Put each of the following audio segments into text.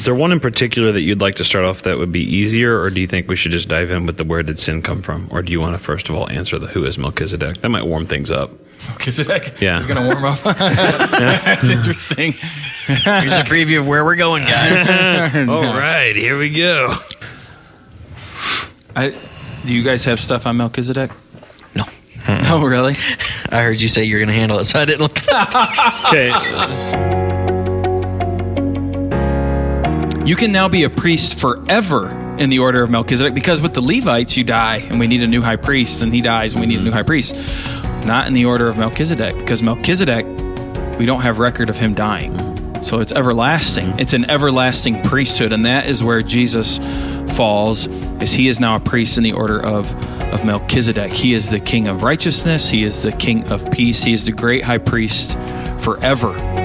Is there one in particular that you'd like to start off that would be easier, or do you think we should just dive in with the where did sin come from? Or do you want to first of all answer the who is Melchizedek? That might warm things up. Melchizedek Yeah. is going to warm up. That's interesting. Here's a preview of where we're going, guys. All right, here we go. I, do you guys have stuff on Melchizedek? No. Oh, really? I heard you say you're going to handle it, so I didn't look. Okay. You can now be a priest forever in the order of Melchizedek because with the Levites, you die and we need a new high priest, and he dies and we need a new high priest. Not in the order of Melchizedek because Melchizedek, we don't have record of him dying. So it's everlasting. Mm-hmm. It's an everlasting priesthood, and that is where Jesus falls. Is he is now a priest in the order of of Melchizedek. He is the king of righteousness. He is the king of peace. He is the great high priest forever.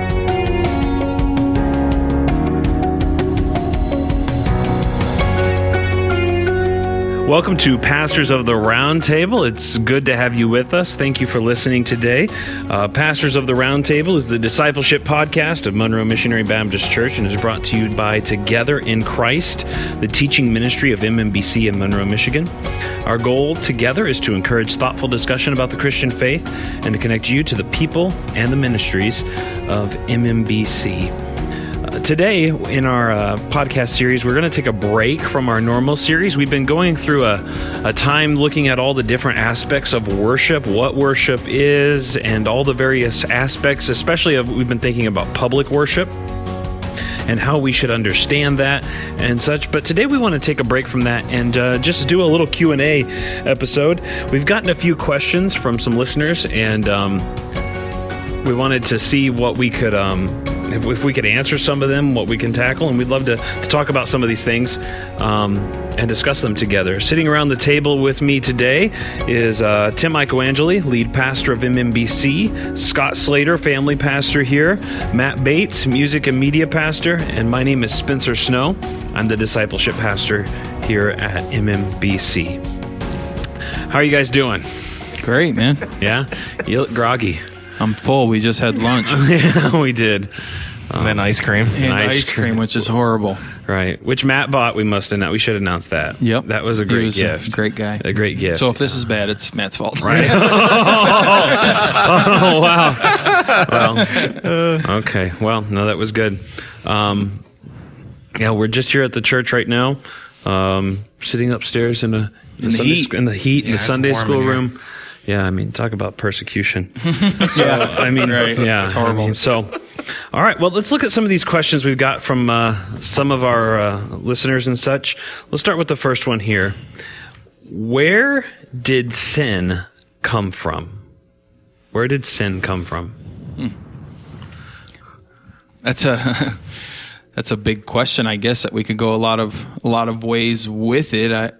Welcome to Pastors of the Roundtable. It's good to have you with us. Thank you for listening today. Uh, Pastors of the Roundtable is the discipleship podcast of Monroe Missionary Baptist Church and is brought to you by Together in Christ, the teaching ministry of MMBC in Monroe, Michigan. Our goal together is to encourage thoughtful discussion about the Christian faith and to connect you to the people and the ministries of MMBC. Today, in our uh, podcast series, we're going to take a break from our normal series. We've been going through a, a time looking at all the different aspects of worship, what worship is, and all the various aspects, especially of, we've been thinking about public worship and how we should understand that and such. But today we want to take a break from that and uh, just do a little Q and A episode. We've gotten a few questions from some listeners, and um, we wanted to see what we could um, if, if we could answer some of them what we can tackle and we'd love to, to talk about some of these things um, and discuss them together. Sitting around the table with me today is uh, tim michaelangeli lead pastor of mmbc scott slater family pastor here matt bates music and media pastor and my name is spencer snow. I'm the discipleship pastor here at mmbc how are you guys doing? Great, man. yeah? You look groggy I'm full. We just had lunch. yeah we did and then ice cream. and Ice cream, which is horrible. Right, which Matt bought. We must announce. We should announce that. Yep. that was a He great was a gift. great guy. A great gift. So if this is bad, it's Matt's fault. Right. oh wow. Well, okay. Well, no, that was good. Um, yeah, we're just here at the church right now, um, sitting upstairs in a in, the Sunday heat. sc- in the heat in the it's Sunday warm in school here. room. Yeah, I mean, talk about persecution. so, I mean, Right. yeah, It's horrible. I mean, so, all right. Well, let's look at some of these questions we've got from uh, some of our uh, listeners and such. Let's start with the first one here. Where did sin come from? Where did sin come from? That's a that's a big question. I guess that we could go a lot of a lot of ways with it. I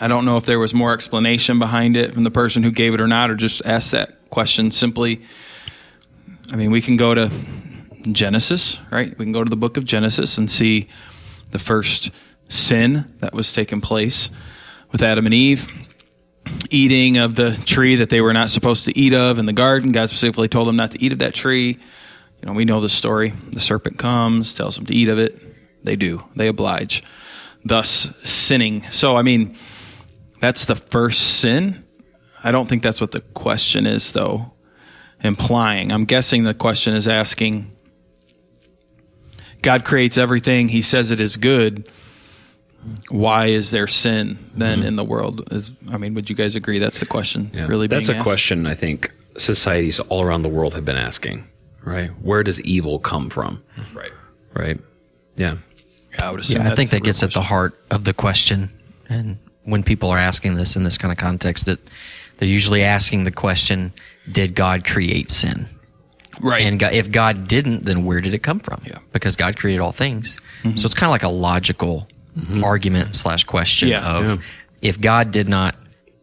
I don't know if there was more explanation behind it from the person who gave it or not, or just asked that question simply. I mean, we can go to Genesis, right? We can go to the book of Genesis and see the first sin that was taking place with Adam and Eve eating of the tree that they were not supposed to eat of in the garden. God specifically told them not to eat of that tree. You know, we know the story. The serpent comes, tells them to eat of it. They do. They oblige, thus sinning. So, I mean, that's the first sin. I don't think that's what the question is, though, implying. I'm guessing the question is asking God creates everything, He says it is good. Why is there sin then mm-hmm. in the world? Is, I mean, would you guys agree that's the question? Really, that's being a asked? question I think societies all around the world have been asking. Right? Where does evil come from? Right. Right? Yeah. I would. Yeah, I think that gets real at the heart of the question. And when people are asking this in this kind of context, it, they're usually asking the question, did God create sin? right. And God, if God didn't, then where did it come from? Yeah. Because God created all things. Mm-hmm. So it's kind of like a logical mm-hmm. argument slash question Yeah. of Yeah. if God did not,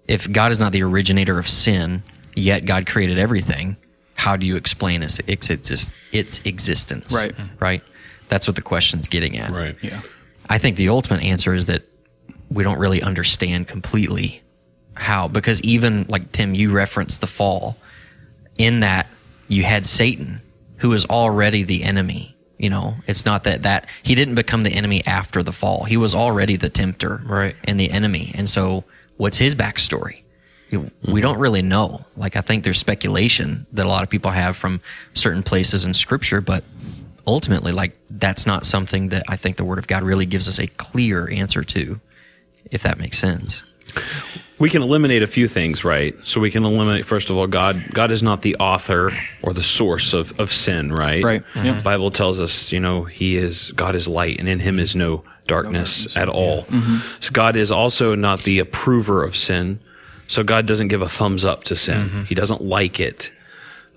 if God is not the originator of sin, yet God created everything, how do you explain its, its, its, its existence? Right. Right. That's what the question's getting at. Right. yeah. I think the ultimate answer is that we don't really understand completely how, because even like Tim, you referenced the fall. In that, you had Satan, who is already the enemy. You know, it's not that that he didn't become the enemy after the fall. He was already the tempter Right. and the enemy. And so, what's his backstory? We mm-hmm. don't really know. Like, I think there's speculation that a lot of people have from certain places in Scripture, but ultimately, like, that's not something that I think the Word of God really gives us a clear answer to, if that makes sense. We can eliminate a few things, right? So we can eliminate first of all, God. God is not the author or the source of, of sin, right? Right. Mm-hmm. Yeah. Bible tells us, you know, He is God is light, and in Him is no darkness at all. Mm-hmm. So God is also not the approver of sin. So God doesn't give a thumbs up to sin. Mm-hmm. He doesn't like it.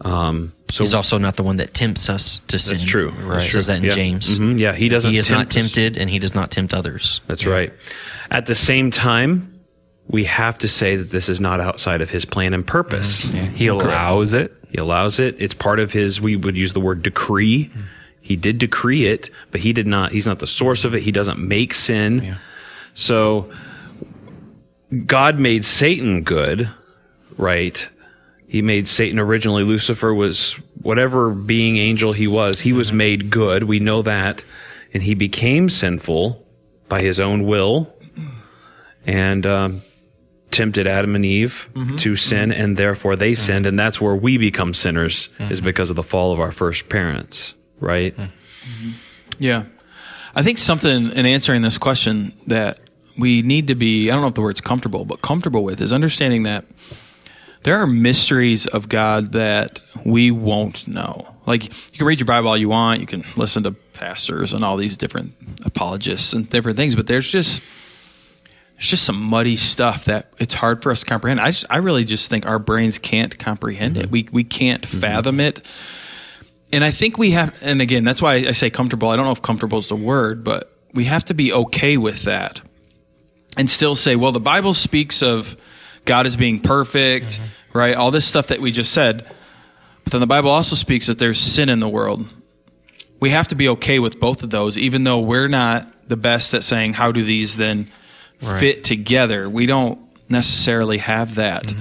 Um, so He's also not the one that tempts us to sin. that's true. Right. That's true. says that in Yeah. James. Mhm. Yeah, He doesn't. He is not tempt us. tempted, and he does not tempt others. That's right. At the same time, we have to say that this is not outside of his plan and purpose. He allows it. He allows it. It's part of his, we would use the word decree. He did decree it, but he did not, he's not the source of it. He doesn't make sin. So God made Satan good, right? He made Satan originally. Lucifer was whatever being angel he was. He was mm-hmm. made good. We know that. And he became sinful by his own will and um, tempted Adam and Eve mm-hmm. to sin, mm-hmm. and therefore they sinned. And that's where we become sinners, is because of the fall of our first parents, right? Yeah. I think something in answering this question that we need to be, I don't know if the word's comfortable, but comfortable with is understanding that there are mysteries of God that we won't know. Like, you can read your Bible all you want, you can listen to pastors and all these different apologists and different things, but there's just. There's just some muddy stuff that it's hard for us to comprehend. I, just, I really just think our brains can't comprehend it. Mm-hmm. We, we can't mm-hmm. fathom it and I think we have, and again, that's why I say comfortable. I don't know if comfortable is the word, but we have to be okay with that and still say, well, the Bible speaks of God is being perfect, right? All this stuff that we just said. But then the Bible also speaks that there's sin in the world. We have to be okay with both of those, even though we're not the best at saying, how do these then fit together? We don't necessarily have that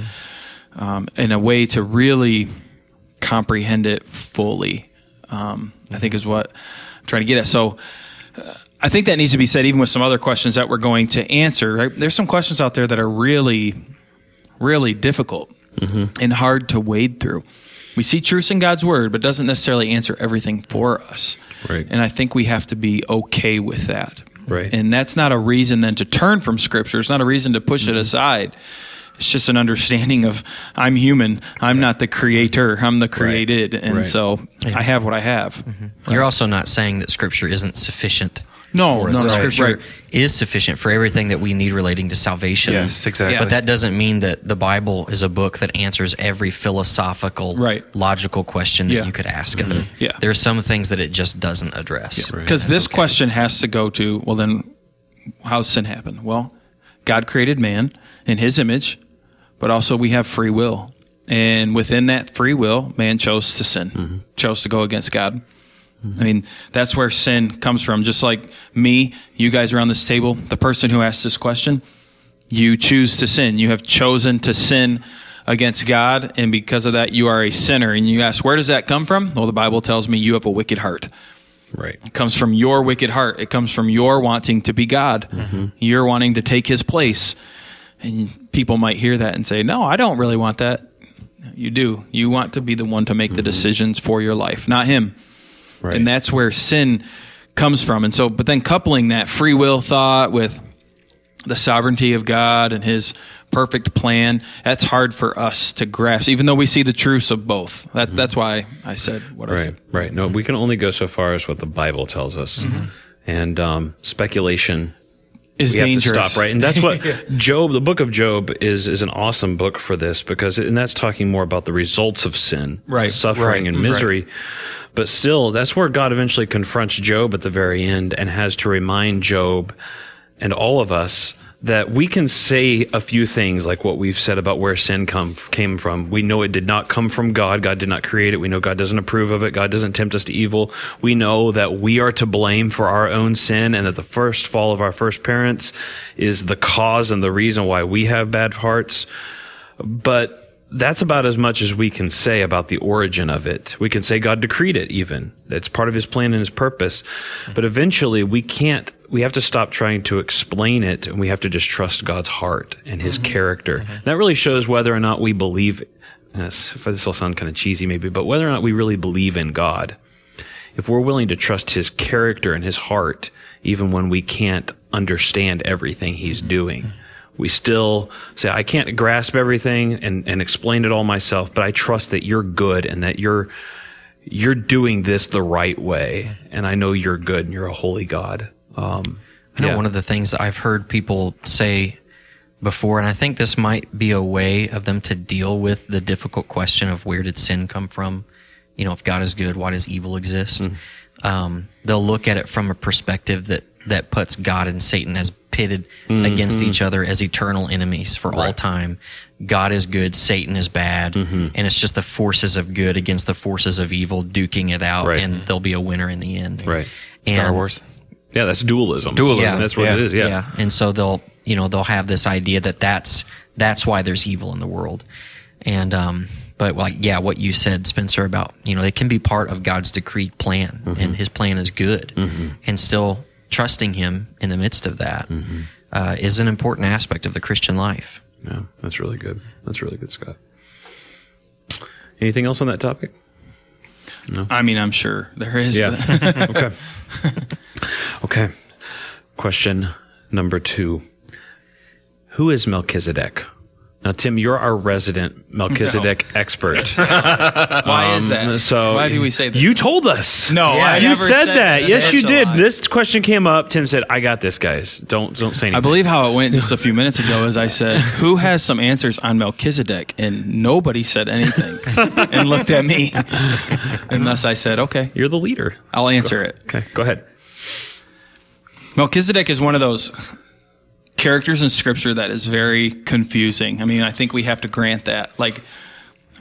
um, in a way to really comprehend it fully. Um, I think is what I'm trying to get at. So uh, I think that needs to be said, even with some other questions that we're going to answer. Right? There's some questions out there that are really, really difficult mm-hmm. and hard to wade through. We see truths in God's word, but doesn't necessarily answer everything for us. Right. And I think we have to be okay with that. Right. And that's not a reason then to turn from Scripture. It's not a reason to push it mm-hmm. aside. It's just an understanding of I'm human. I'm not the creator. I'm the created, and Right. so I have what I have. Mm-hmm. You're also not saying that Scripture isn't sufficient. No, us. no, Scripture right. is sufficient for everything that we need relating to salvation. Yes, exactly. But that doesn't mean that the Bible is a book that answers every philosophical, Right. logical question that Yeah. you could ask of it. Mm-hmm. Yeah. There are some things that it just doesn't address. Because this question has to go to well, then how's sin happen? Well, God created man in His image, but also we have free will, and within that free will, man chose to sin, mm-hmm. chose to go against God. I mean, that's where sin comes from. Just like me, you guys around this table, the person who asked this question, you choose to sin. You have chosen to sin against God, and because of that, you are a sinner. And you ask, where does that come from? Well, the Bible tells me you have a wicked heart. Right. It comes from your wicked heart. It comes from your wanting to be God. Mm-hmm. You're wanting to take his place. And people might hear that and say, No, I don't really want that. You do. You want to be the one to make the mm-hmm. decisions for your life, not him. Right. And that's where sin comes from. And so, but then coupling that free will thought with the sovereignty of God and his perfect plan, that's hard for us to grasp, even though we see the truths of both. That, That's why I said what I Right, said. right. No, we can only go so far as what the Bible tells us, and um, speculation Is we have dangerous. to stop. Right, and that's what Job, the book of Job, is is an awesome book for this because, and that's talking more about the results of sin, Right, suffering, right, and misery. But still, that's where God eventually confronts Job at the very end and has to remind Job and all of us that we can say a few things like what we've said about where sin come, came from. We know it did not come from God. God did not create it. We know God doesn't approve of it. God doesn't tempt us to evil. We know that we are to blame for our own sin and that the first fall of our first parents is the cause and the reason why we have bad hearts. But that's about as much as we can say about the origin of it. We can say God decreed it, even. It's part of his plan and his purpose. But eventually, we can't, we have to stop trying to explain it and we have to just trust God's heart and his mm-hmm. character. Mm-hmm. That really shows whether or not we believe, yes, this will sound kind of cheesy maybe, but whether or not we really believe in God. If we're willing to trust his character and his heart, even when we can't understand everything he's mm-hmm. doing we still say, I can't grasp everything and, and explain it all myself, but I trust that you're good and that you're, you're doing this the right way. And I know you're good and you're a holy God. Um, I know yeah. one of the things that I've heard people say before, and I think this might be a way of them to deal with the difficult question of where did sin come from? You know, if God is good, why does evil exist? Mm-hmm. Um, they'll look at it from a perspective that that puts God and Satan as pitted Mm-hmm. against each other as eternal enemies for all time. God is good, Satan is bad, Mm-hmm. and it's just the forces of good against the forces of evil duking it out, Right. and there'll be a winner in the end. Right. Star Wars. Yeah, that's dualism. Dualism, Yeah. That's what yeah. it is. Yeah. and so they'll you know they'll have this idea that that's that's why there's evil in the world and um but like yeah what you said spencer about you know they can be part of god's decreed plan and his plan is good and still trusting him in the midst of that uh, is an important aspect of the christian life Yeah, that's really good. That's really good, Scott. Anything else on that topic? I mean, I'm sure there is. Yeah. but- okay. Okay. Question number two Who is Melchizedek? Now, Tim, you're our resident Melchizedek expert. Why is that? Um, So, why do we say that? You told us. No, I you said, said that. Yes, you did. lie. This question came up. Tim said, "I got this, guys. Don't don't say anything." I believe how it went just a few minutes ago is I said, "Who has some answers on Melchizedek?" and nobody said anything and looked at me, and thus I said, "Okay, you're the leader. I'll answer it." Okay, go ahead. Melchizedek is one of those characters in scripture that is very confusing. I mean, I think we have to grant that. Like,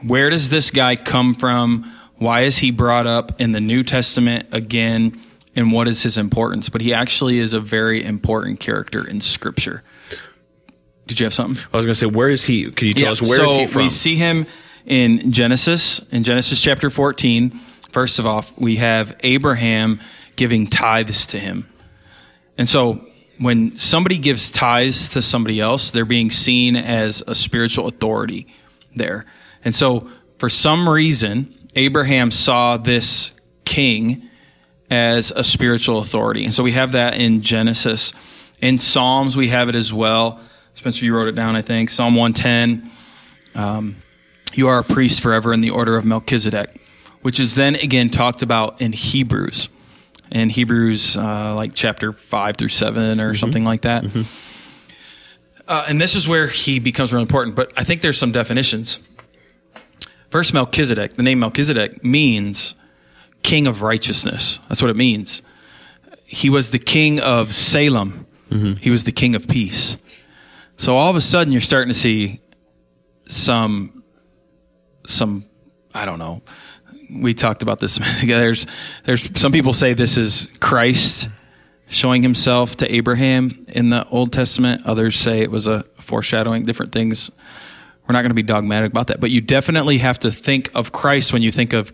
where does this guy come from? Why is he brought up in the New Testament again? And what is his importance? But he actually is a very important character in scripture. Did you have something? I was going to say, where is he? Can you tell us where is so he from? we see him in Genesis, in Genesis chapter 14. First of all, we have Abraham giving tithes to him. And so when somebody gives tithes to somebody else, they're being seen as a spiritual authority there. And so for some reason, Abraham saw this king as a spiritual authority. And so we have that in Genesis. In Psalms, we have it as well. Spencer, you wrote it down, I think. Psalm 110. Um, you are a priest forever in the order of Melchizedek, which is then again talked about in Hebrews. In Hebrews, uh, like chapter 5 through 7 or something like that. Uh, and this is where he becomes really important. But I think there's some definitions. First, Melchizedek, the name Melchizedek means king of righteousness. That's what it means. He was the king of Salem. He was the king of peace. So all of a sudden, you're starting to see some, some, I don't know. We talked about this a minute ago. There's, there's some people say this is Christ showing himself to Abraham in the Old Testament. Others say it was a foreshadowing, different things. We're not going to be dogmatic about that, but you definitely have to think of Christ when you think of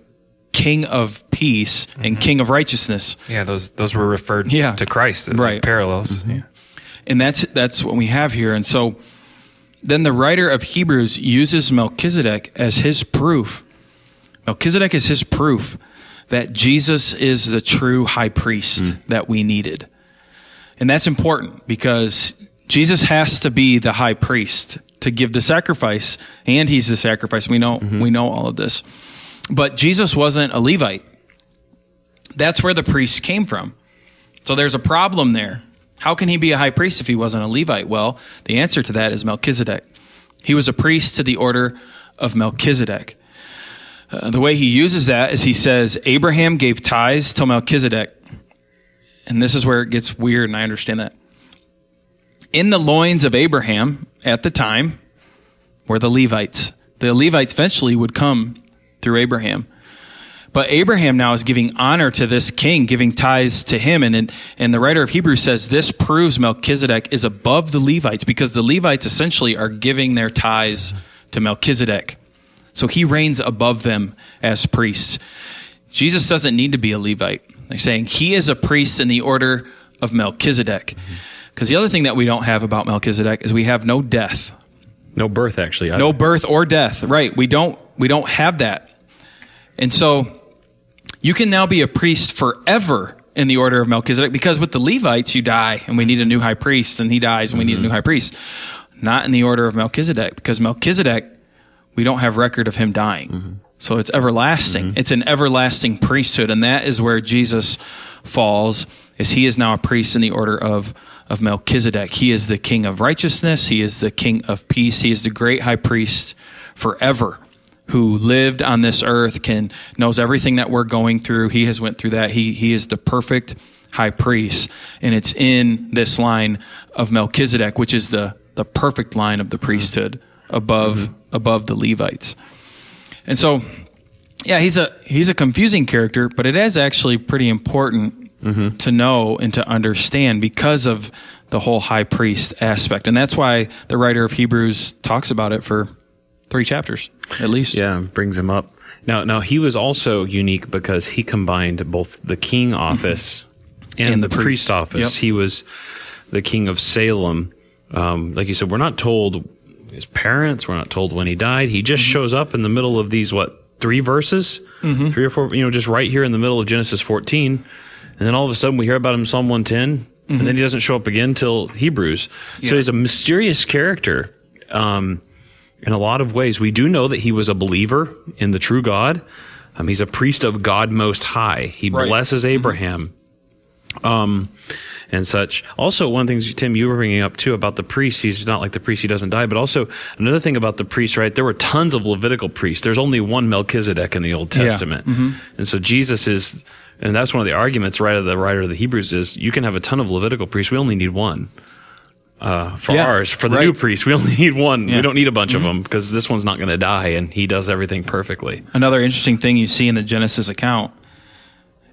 King of Peace and mm-hmm. King of Righteousness. Yeah, those those were referred Yeah. to Christ, Right. Parallels. Yeah. and that's that's what we have here. And so, then the writer of Hebrews uses Melchizedek as his proof. Melchizedek is his proof that Jesus is the true high priest hmm. that we needed, and that's important because Jesus has to be the high priest to give the sacrifice, and he's the sacrifice. We know mm-hmm. we know all of this, but Jesus wasn't a Levite. That's where the priests came from. So there's a problem there. How can he be a high priest if he wasn't a Levite? Well, the answer to that is Melchizedek. He was a priest to the order of Melchizedek. Uh, the way he uses that is he says, Abraham gave tithes to Melchizedek. And this is where it gets weird, and I understand that. In the loins of Abraham at the time were the Levites. The Levites eventually would come through Abraham. But Abraham now is giving honor to this king, giving tithes to him. And, and, and the writer of Hebrews says this proves Melchizedek is above the Levites because the Levites essentially are giving their tithes to Melchizedek. So he reigns above them as priests. Jesus doesn't need to be a Levite. They're saying he is a priest in the order of Melchizedek. Mm-hmm. Because the other thing that we don't have about Melchizedek is we have no death, No birth, actually. no birth or death. Right? We don't we don't have that. And so you can now be a priest forever in the order of Melchizedek because with the Levites you die and we need a new high priest and he dies and we need a mm-hmm. new high priest. Not in the order of Melchizedek because Melchizedek we don't have record of him dying. Mm-hmm. So it's everlasting. Mm-hmm. It's an everlasting priesthood and that is where Jesus falls is he is now a priest in the order of of Melchizedek. He is the king of righteousness, he is the king of peace, he is the great high priest forever who lived on this earth can knows everything that we're going through. He has went through that. He he is the perfect high priest and it's in this line of Melchizedek which is the the perfect line of the priesthood above mm-hmm. Above the Levites. And so yeah, he's a he's a confusing character, but it is actually pretty important to know and to understand because of the whole high priest aspect. And that's why the writer of Hebrews talks about it for three chapters at least. Yeah, brings him up. Now, now he was also unique because he combined both the king office and, And the, the priest, priest. office. Yep. He was the king of Salem. Um, like you said, we're not told his parents. We're not told when he died. He just shows up in the middle of these what three verses, three or four. You know, just right here in the middle of Genesis 14, and then all of a sudden we hear about him in Psalm 110, and then he doesn't show up again till Hebrews. So he's a mysterious character. Um, in a lot of ways. We do know that he was a believer in the true God. Um, he's a priest of God Most High. He Right. blesses Abraham. Um, and such. Also, one of the things, Tim, you were bringing up too about the priest. He's not like the priest; he doesn't die. But also, another thing about the priest, right? There were tons of Levitical priests. There's only one Melchizedek in the Old Yeah. Testament, and so Jesus is, and that's one of the arguments, right? Of the writer of the Hebrews is you can have a ton of Levitical priests. We only need one. Uh, for Yeah, ours, for the right. new priest, we only need one. We don't need a bunch of them because this one's not going to die, and he does everything perfectly. Another interesting thing you see in the Genesis account.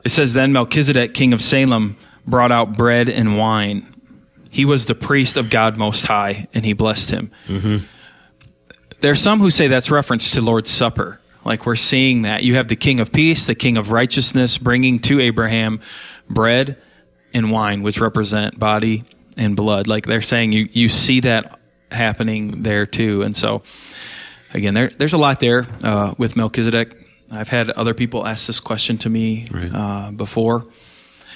It says then Melchizedek, king of Salem, brought out bread and wine. He was the priest of God Most High, and he blessed him. There are some who say that's reference to Lord's Supper. Like we're seeing that. You have the king of peace, the king of righteousness, bringing to Abraham bread and wine, which represent body and blood. Like they're saying you, you see that happening there too. And so, again, there, there's a lot there uh, with Melchizedek. I've had other people ask this question to me Right. uh, before.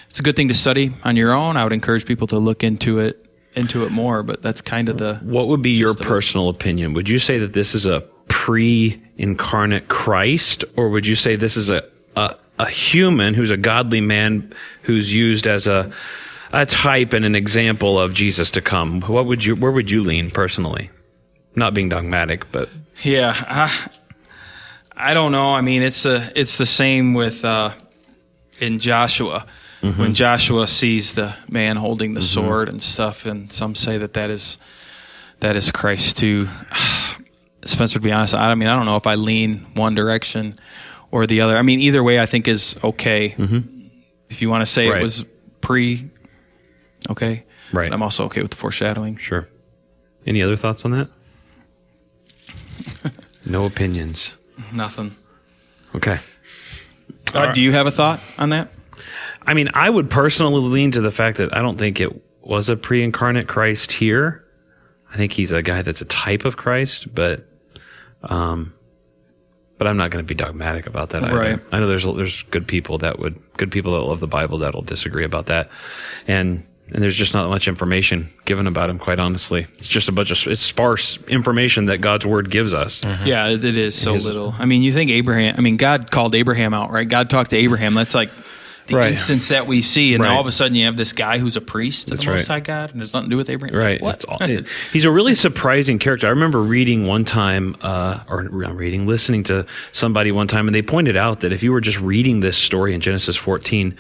It's a good thing to study on your own. I would encourage people to look into it into it more, but that's kind of the What would be your personal opinion? Would you say that this is a pre-incarnate Christ, or would you say this is a a, a human who's a godly man who's used as a a type and an example of Jesus to come? What would you? Where would you lean personally? Not being dogmatic, but Yeah, I, I don't know. I mean, it's the it's the same with uh, in Joshua when Joshua sees the man holding the sword and stuff, and some say that that is that is Christ too. Spencer, to be honest, I, mean, I don't know if I lean one direction or the other. I mean, either way, I think is okay. If you want to say Right. it was pre, okay, Right. But I'm also okay with the foreshadowing. sure. Any other thoughts on that? no opinions. Nothing. Okay. Uh, do you have a thought on that? I mean, I would personally lean to the fact that I don't think it was a pre-incarnate Christ here. I think he's a guy that's a type of Christ, but, um, but I'm not going to be dogmatic about that. either. Right. I know there's there's good people that would good people that love the Bible that'll disagree about that, and and there's just not much information given about him. Quite honestly, it's just a bunch of it's sparse information that God's Word gives us. Yeah, it, it is so little. I mean, you think Abraham? I mean, God called Abraham out, right? God talked to Abraham. That's like the Right. instance that we see, and Right. all of a sudden you have this guy who's a priest to That's the. Most High God, and there's nothing to do with Abraham. Right. What? It's all, it- he's a really surprising character. I remember reading one time, uh, or not reading, listening to somebody one time, and they pointed out that if you were just reading this story in Genesis 14,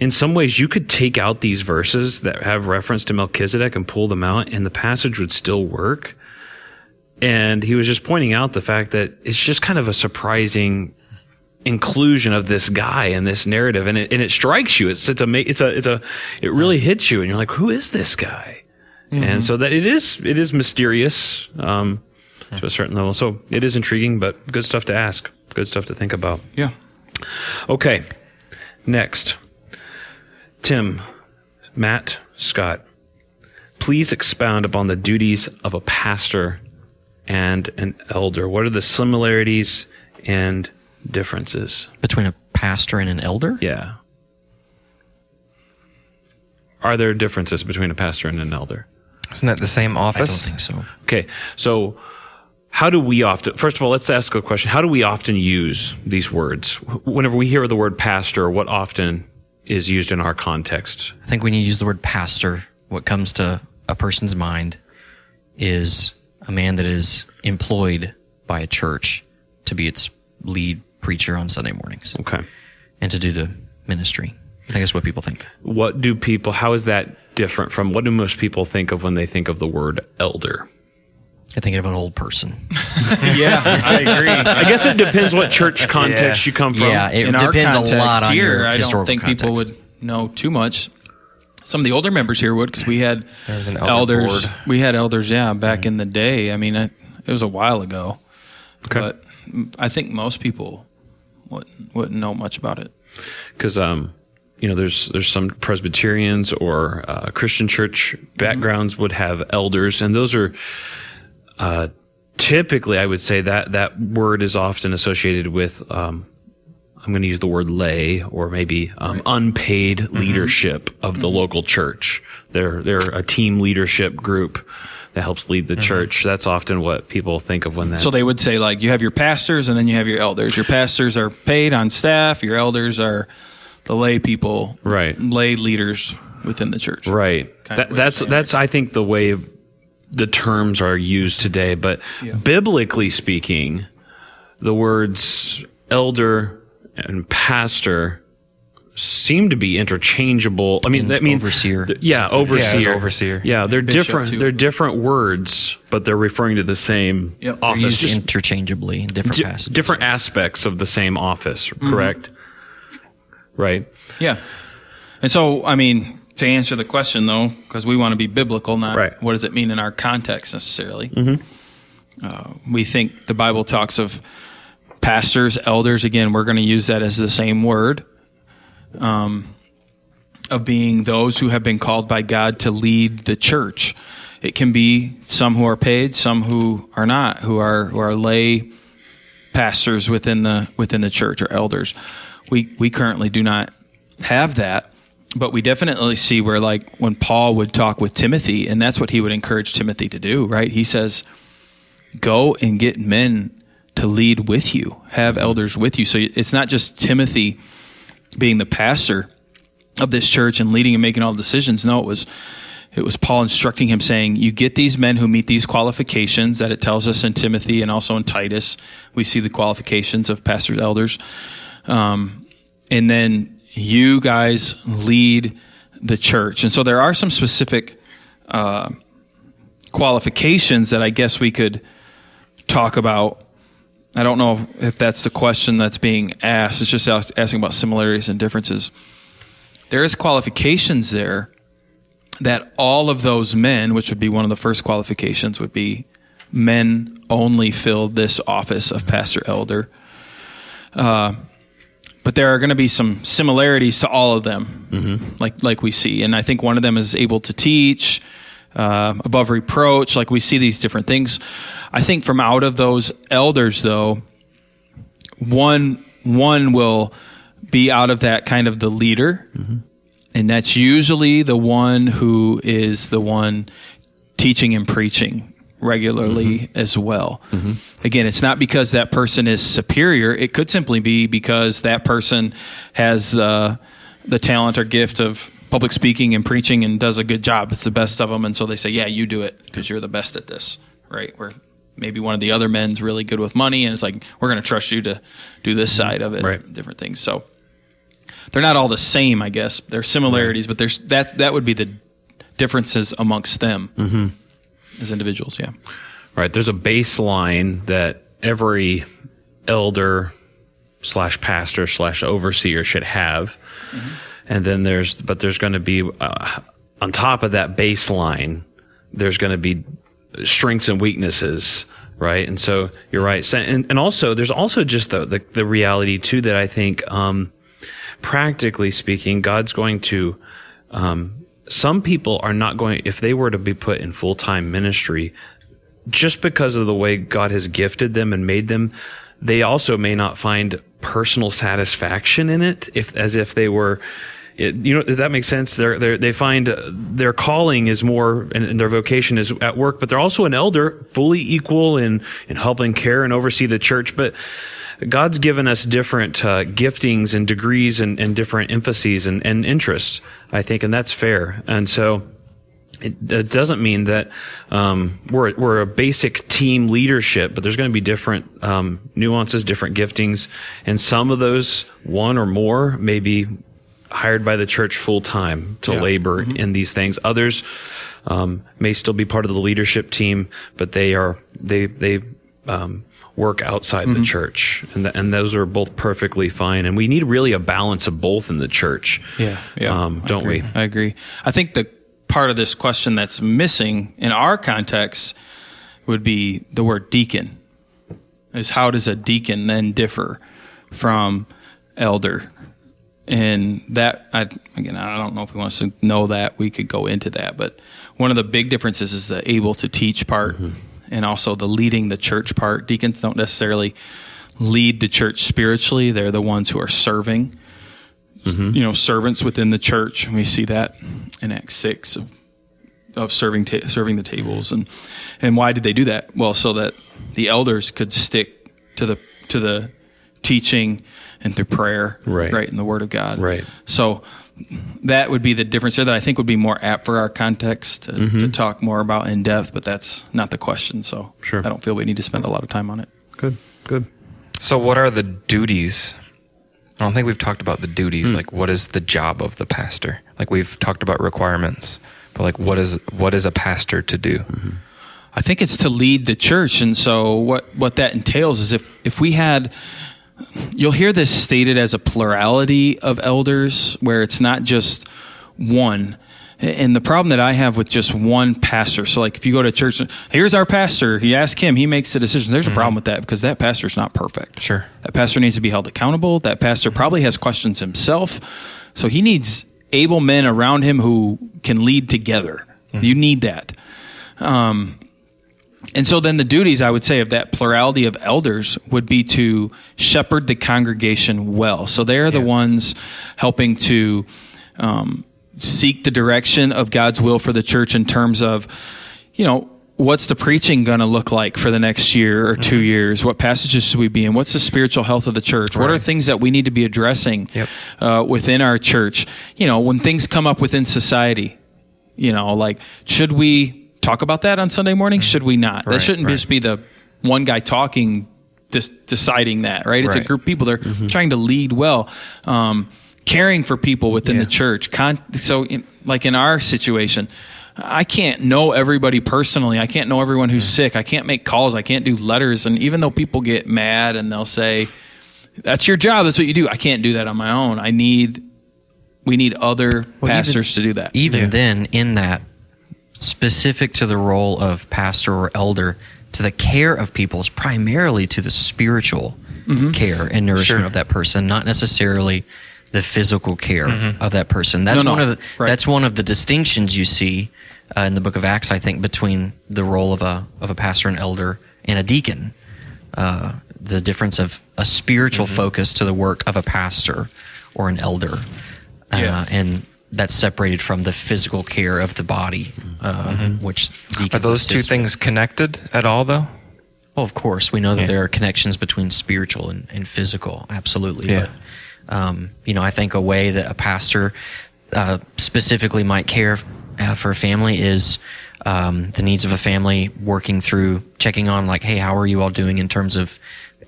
in some ways you could take out these verses that have reference to Melchizedek and pull them out, and the passage would still work. And he was just pointing out the fact that it's just kind of a surprising inclusion of this guy in this narrative, and it and it strikes you. It's it's a it's a it's a it really hits you, and you're like, who is this guy? And so that it is it is mysterious. Um, to a certain level. So it is intriguing, but good stuff to ask. Good stuff to think about. Yeah. Okay. Next. Tim, Matt, Scott, please expound upon the duties of a pastor and an elder. What are the similarities and differences? Between a pastor and an elder? Yeah. Are there differences between a pastor and an elder? Isn't that the same I don't office? think so. Okay. So how do we often first of all let's ask a question how do we often use these words whenever we hear the word pastor what often is used in our context I think when you use the word pastor, what comes to a person's mind is a man that is employed by a church to be its lead preacher on Sunday mornings okay and to do the ministry. I think that's what people think. what do people how is that different from what do most people think of when they think of the word elder I think of an old person. Yeah, I agree. i guess it depends what church context Yeah. you come from Yeah, it in our depends a lot on here, your I don't historical think people would know too much. Some of the older members here would because we had an elder elders. board. We had elders, yeah, back mm-hmm. in the day. I mean, it, it was a while ago, Okay. but I think most people wouldn't, wouldn't know much about it. because um, you know there's there's some Presbyterians or uh, Christian church backgrounds would have elders, and those are uh, typically I would say that that word is often associated with. Um, I'm going to use the word lay or maybe um, unpaid leadership of the local church. They're they're a team leadership group that helps lead the mm-hmm. church. That's often what people think of when that. So they would say like you have your pastors and then you have your elders. Your pastors are paid on staff. Your elders are the lay people, Right. Lay leaders within the church, Right. That, that's way to say it. that's I think the way the terms are used today. But biblically speaking, the words elder and pastor seem to be interchangeable. I mean, And that means overseer. Yeah, overseer. overseer. Yeah, they're Bishop, different. too. They're different words, but they're referring to the same Yep. They're office. Used just interchangeably in different di- passages. different aspects of the same office. Correct. Right. Yeah. And so, I mean, to answer the question though, because we want to be biblical, not Right. what does it mean in our context necessarily. Mm-hmm. Uh, we think the Bible talks of pastors, elders. Again, we're going to use that as the same word. Um, of being those who have been called by God to lead the church. It can be some who are paid, some who are not, who are who are lay pastors within the within the church or elders. We we currently do not have that, but we definitely see where like when Paul would talk with Timothy, and that's what he would encourage Timothy to do, right? He says, "Go and get men to lead with you, have elders with you." So it's not just Timothy being the pastor of this church and leading and making all the decisions. No, it was it was Paul instructing him saying, "You get these men who meet these qualifications that it tells us in Timothy and also in Titus. We see the qualifications of pastors, elders, um, and then you guys lead the church." And so there are some specific uh, qualifications that I guess we could talk about. I don't know if that's the question that's being asked. It's just ask- asking about similarities and differences. There is qualifications there that all of those men, which would be one of the first qualifications, would be men only filled this office of pastor elder. Uh, but there are going to be some similarities to all of them, like like we see, and I think one of them is able to teach, uh, above reproach. Like we see these different things. I think from out of those elders, though, one one will be out of that kind of the leader, and that's usually the one who is the one teaching and preaching regularly as well. Again, it's not because that person is superior. It could simply be because that person has uh, the talent or gift of public speaking and preaching and does a good job. It's the best of them, and so they say, "Yeah, you do it because you're the best at this." Right? Where maybe one of the other men's really good with money, and it's like, "We're going to trust you to do this mm-hmm. side of it." Right. Different things. So they're not all the same, I guess. There's similarities, but there's that that would be the differences amongst them mm-hmm. as individuals. Yeah. Right. There's a baseline that every elder slash pastor slash overseer should have. Mm-hmm. And then there's, but there's going to be, uh, on top of that baseline, there's going to be strengths and weaknesses right? And so you're right. And, and also, there's also just the, the, the reality too that I think, um, practically speaking, God's going to, um, some people are not going, if they were to be put in full time ministry, just because of the way God has gifted them and made them, they also may not find personal satisfaction in it, if as if they were. It, you know, does that make sense? They're, they're, they find uh, their calling is more, and, and their vocation is at work, but they're also an elder, fully equal in in helping care and oversee the church. But God's given us different uh, giftings and degrees and, and different emphases and, and interests, I think, and that's fair. And so it, doesn't mean that um, we're we're a basic team leadership, but there's going to be different um, nuances, different giftings, and some of those one or more may be hired by the church full time to Yeah. labor in these things. Others um, may still be part of the leadership team, but they are they they um, work outside the church, and th- and those are both perfectly fine. And we need really a balance of both in the church. Yeah, yeah. um, don't agree. we? I agree. I think the part of this question that's missing in our context would be the word deacon. Is how does a deacon then differ from elder? And that, I, again, I don't know if we want to know that. We could go into that, but one of the big differences is the able to teach part, mm-hmm. and also the leading the church part. Deacons don't necessarily lead the church spiritually; they're the ones who are serving mm-hmm. you know servants within the church. We see that in Acts six of, of serving ta- serving the tables and and why did they do that? Well, so that the elders could stick to the to the teaching and through prayer, Right. right, in the Word of God, Right. So that would be the difference there that I think would be more apt for our context to, to mm-hmm. talk more about in depth, but that's not the question. So Sure. I don't feel we need to spend a lot of time on it. Good, good. So, what are the duties? I don't think we've talked about the duties. Hmm. Like, what is the job of the pastor? Like, we've talked about requirements, but like, what is what is a pastor to do? Mm-hmm. I think it's to lead the church, and so what what that entails is if if we had, you'll hear this stated as a plurality of elders, where it's not just one. And the problem that I have with just one pastor, so like if you go to church, here's our pastor. You ask him, he makes the decision. There's a mm-hmm. problem with that because that pastor's not perfect. Sure. That pastor needs to be held accountable. That pastor mm-hmm. probably has questions himself. So he needs able men around him who can lead together. Mm-hmm. You need that. Um, and so then the duties, I would say, of that plurality of elders would be to shepherd the congregation well. So they are the ones helping to um, seek the direction of God's will for the church in terms of, you know, what's the preaching going to look like for the next year or 2 years? What passages should we be in? What's the spiritual health of the church? What are things that we need to be addressing Yep. uh, within our church? You know, when things come up within society, you know, like should we talk about that on Sunday morning? Mm-hmm. Should we not? that shouldn't right. just be the one guy talking, dis- deciding that, right? It's a group of people that are mm-hmm. trying to lead well, um, caring for people within the church. Con- so, in, like in our situation. I can't know everybody personally. I can't know everyone who's mm. sick. I can't make calls. I can't do letters. And even though people get mad and they'll say, "That's your job. That's what you do," I can't do that on my own. I need, we need other Well, even- pastors to do that. Even Yeah. then, in that, specific to the role of pastor or elder, to the care of people is primarily to the spiritual care and nourishment Sure. of that person, not necessarily the physical care of that person. That's No, no. one of the, Right. that's one of the distinctions you see uh, in the Book of Acts. I think between the role of a of a pastor and elder and a deacon. Uh, the difference of a spiritual focus to the work of a pastor or an elder, uh, and that's separated from the physical care of the body, uh, which Are those two things connected at all, though? well, of course, we know that Yeah. there are connections between spiritual and, and physical, absolutely. Yeah. But, um, you know, I think a way that a pastor uh, specifically might care uh, for a family is um, the needs of a family, working through checking on, like, hey, how are you all doing in terms of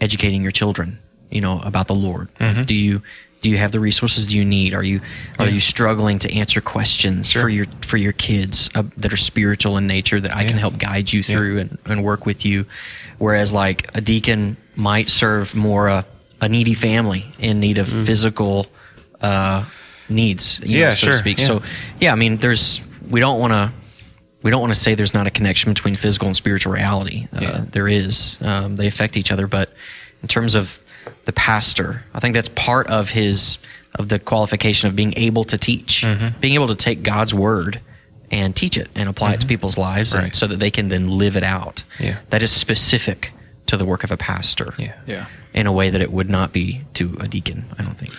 educating your children, you know, about the Lord? Mm-hmm. Do you do you have the resources do you need? Are you are you struggling to answer questions Sure. for your for your kids uh, that are spiritual in nature that I can help guide you through and, and work with you? Whereas like a deacon might serve more a, a needy family in need of physical uh, needs, you know, Yeah, so sure, to speak. yeah. So yeah, I mean, there's we don't want to we don't want to say there's not a connection between physical and spiritual reality. Uh, Yeah. There is. Um, they affect each other, but in terms of the pastor, I think that's part of his of the qualification of being able to teach, Mm-hmm. being able to take God's word and teach it and apply it to people's lives, and Right. so that they can then live it out. Yeah. That is specific to the work of a pastor. Yeah. Yeah. In a way that it would not be to a deacon, I don't think.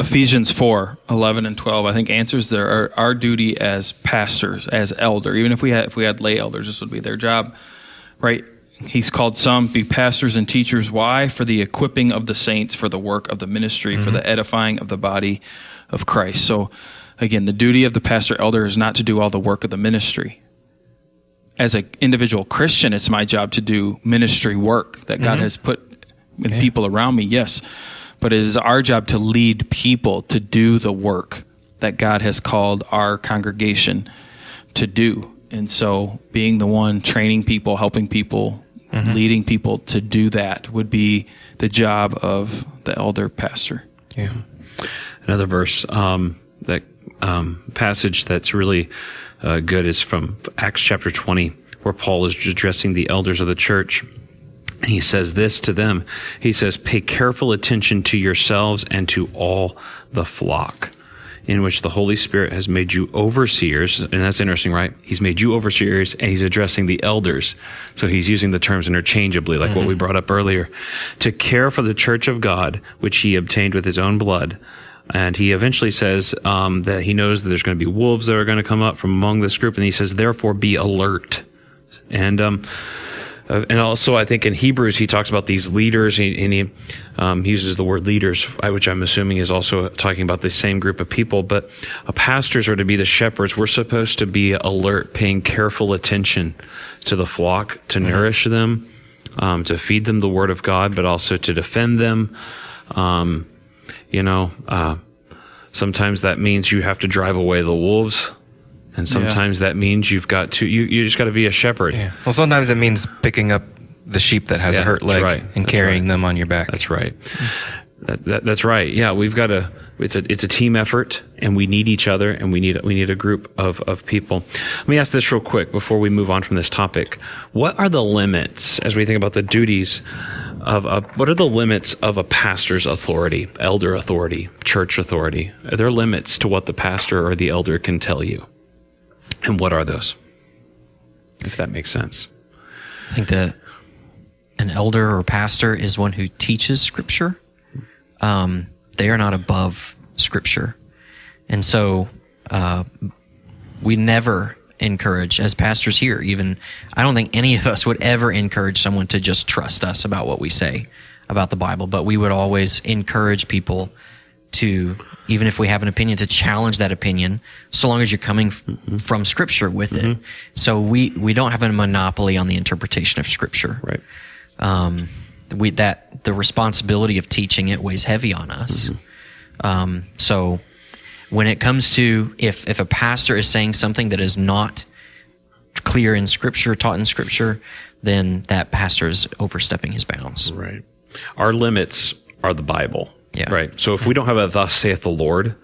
Ephesians 4, 11 and 12, I think answers their, our, our duty as pastors, as elder. Even if we had, if we had lay elders, this would be their job, right? He's called some be pastors and teachers. Why? For the equipping of the saints, for the work of the ministry, for mm-hmm. the edifying of the body of Christ. So, again, the duty of the pastor elder is not to do all the work of the ministry. As an individual Christian, it's my job to do ministry work that God mm-hmm. has put with people around me, yes. But it is our job to lead people to do the work that God has called our congregation to do. And so being the one training people, helping people, leading people to do that would be the job of the elder pastor. Yeah. Another verse um, that um, passage that's really uh, good is from Acts chapter 20, where Paul is addressing the elders of the church. He says this to them. He says, Pay careful attention to yourselves and to all the flock in which the Holy Spirit has made you overseers. And that's interesting, right? He's made you overseers and he's addressing the elders. So he's using the terms interchangeably, like what we brought up earlier, to care for the church of God, which he obtained with his own blood. And he eventually says um, that he knows that there's going to be wolves that are going to come up from among this group. And he says, therefore, be alert. And um, uh, and also, I think in Hebrews he talks about these leaders, he, and he, um, he uses the word leaders, which I'm assuming is also talking about the same group of people. But uh, pastors are to be the shepherds. We're supposed to be alert, paying careful attention to the flock, to nourish them, um, to feed them the word of God, but also to defend them. Um, you know, uh, sometimes that means you have to drive away the wolves. And sometimes that means you've got to, you, you just got to be a shepherd. Yeah. Well, sometimes it means picking up the sheep that has Yeah, a hurt leg right. and That's carrying right. them on your back. That's right. That, that, that's right. Yeah, we've got a it's a it's a team effort, and we need each other, and we need we need a group of of people. Let me ask this real quick before we move on from this topic. What are the limits as we think about the duties of a, what are the limits of a pastor's authority, elder authority, church authority? Are there limits to what the pastor or the elder can tell you, and what are those? If that makes sense. I think that an elder or pastor is one who teaches Scripture. Um, they are not above Scripture, and so uh, we never encourage as pastors here. Even I don't think any of us would ever encourage someone to just trust us about what we say about the Bible, but we would always encourage people to even if we have an opinion to challenge that opinion so long as you're coming f- from scripture with it so we we don't have a monopoly on the interpretation of scripture Right. um, we that the responsibility of teaching it weighs heavy on us. Um, so when it comes to if if a pastor is saying something that is not clear in Scripture, taught in Scripture, then that pastor is overstepping his bounds. Right. Our limits are the Bible. Yeah. Right. So if we don't have a "Thus saith the Lord,"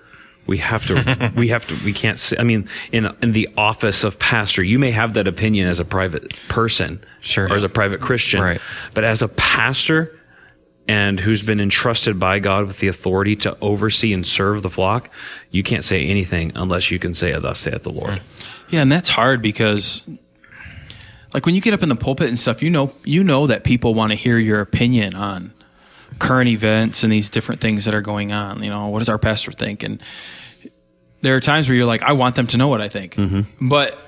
we have to. we have to. We can't. Say, I mean, in in the office of pastor, you may have that opinion as a private person, Sure. or as a private Christian, Right. But as a pastor, and who's been entrusted by God with the authority to oversee and serve the flock, you can't say anything unless you can say, a "Thus saith the Lord." Mm. Yeah, and that's hard because like when you get up in the pulpit and stuff, you know you know that people want to hear your opinion on current events and these different things that are going on. You know, what does our pastor think? And there are times where you're like, I want them to know what I think. But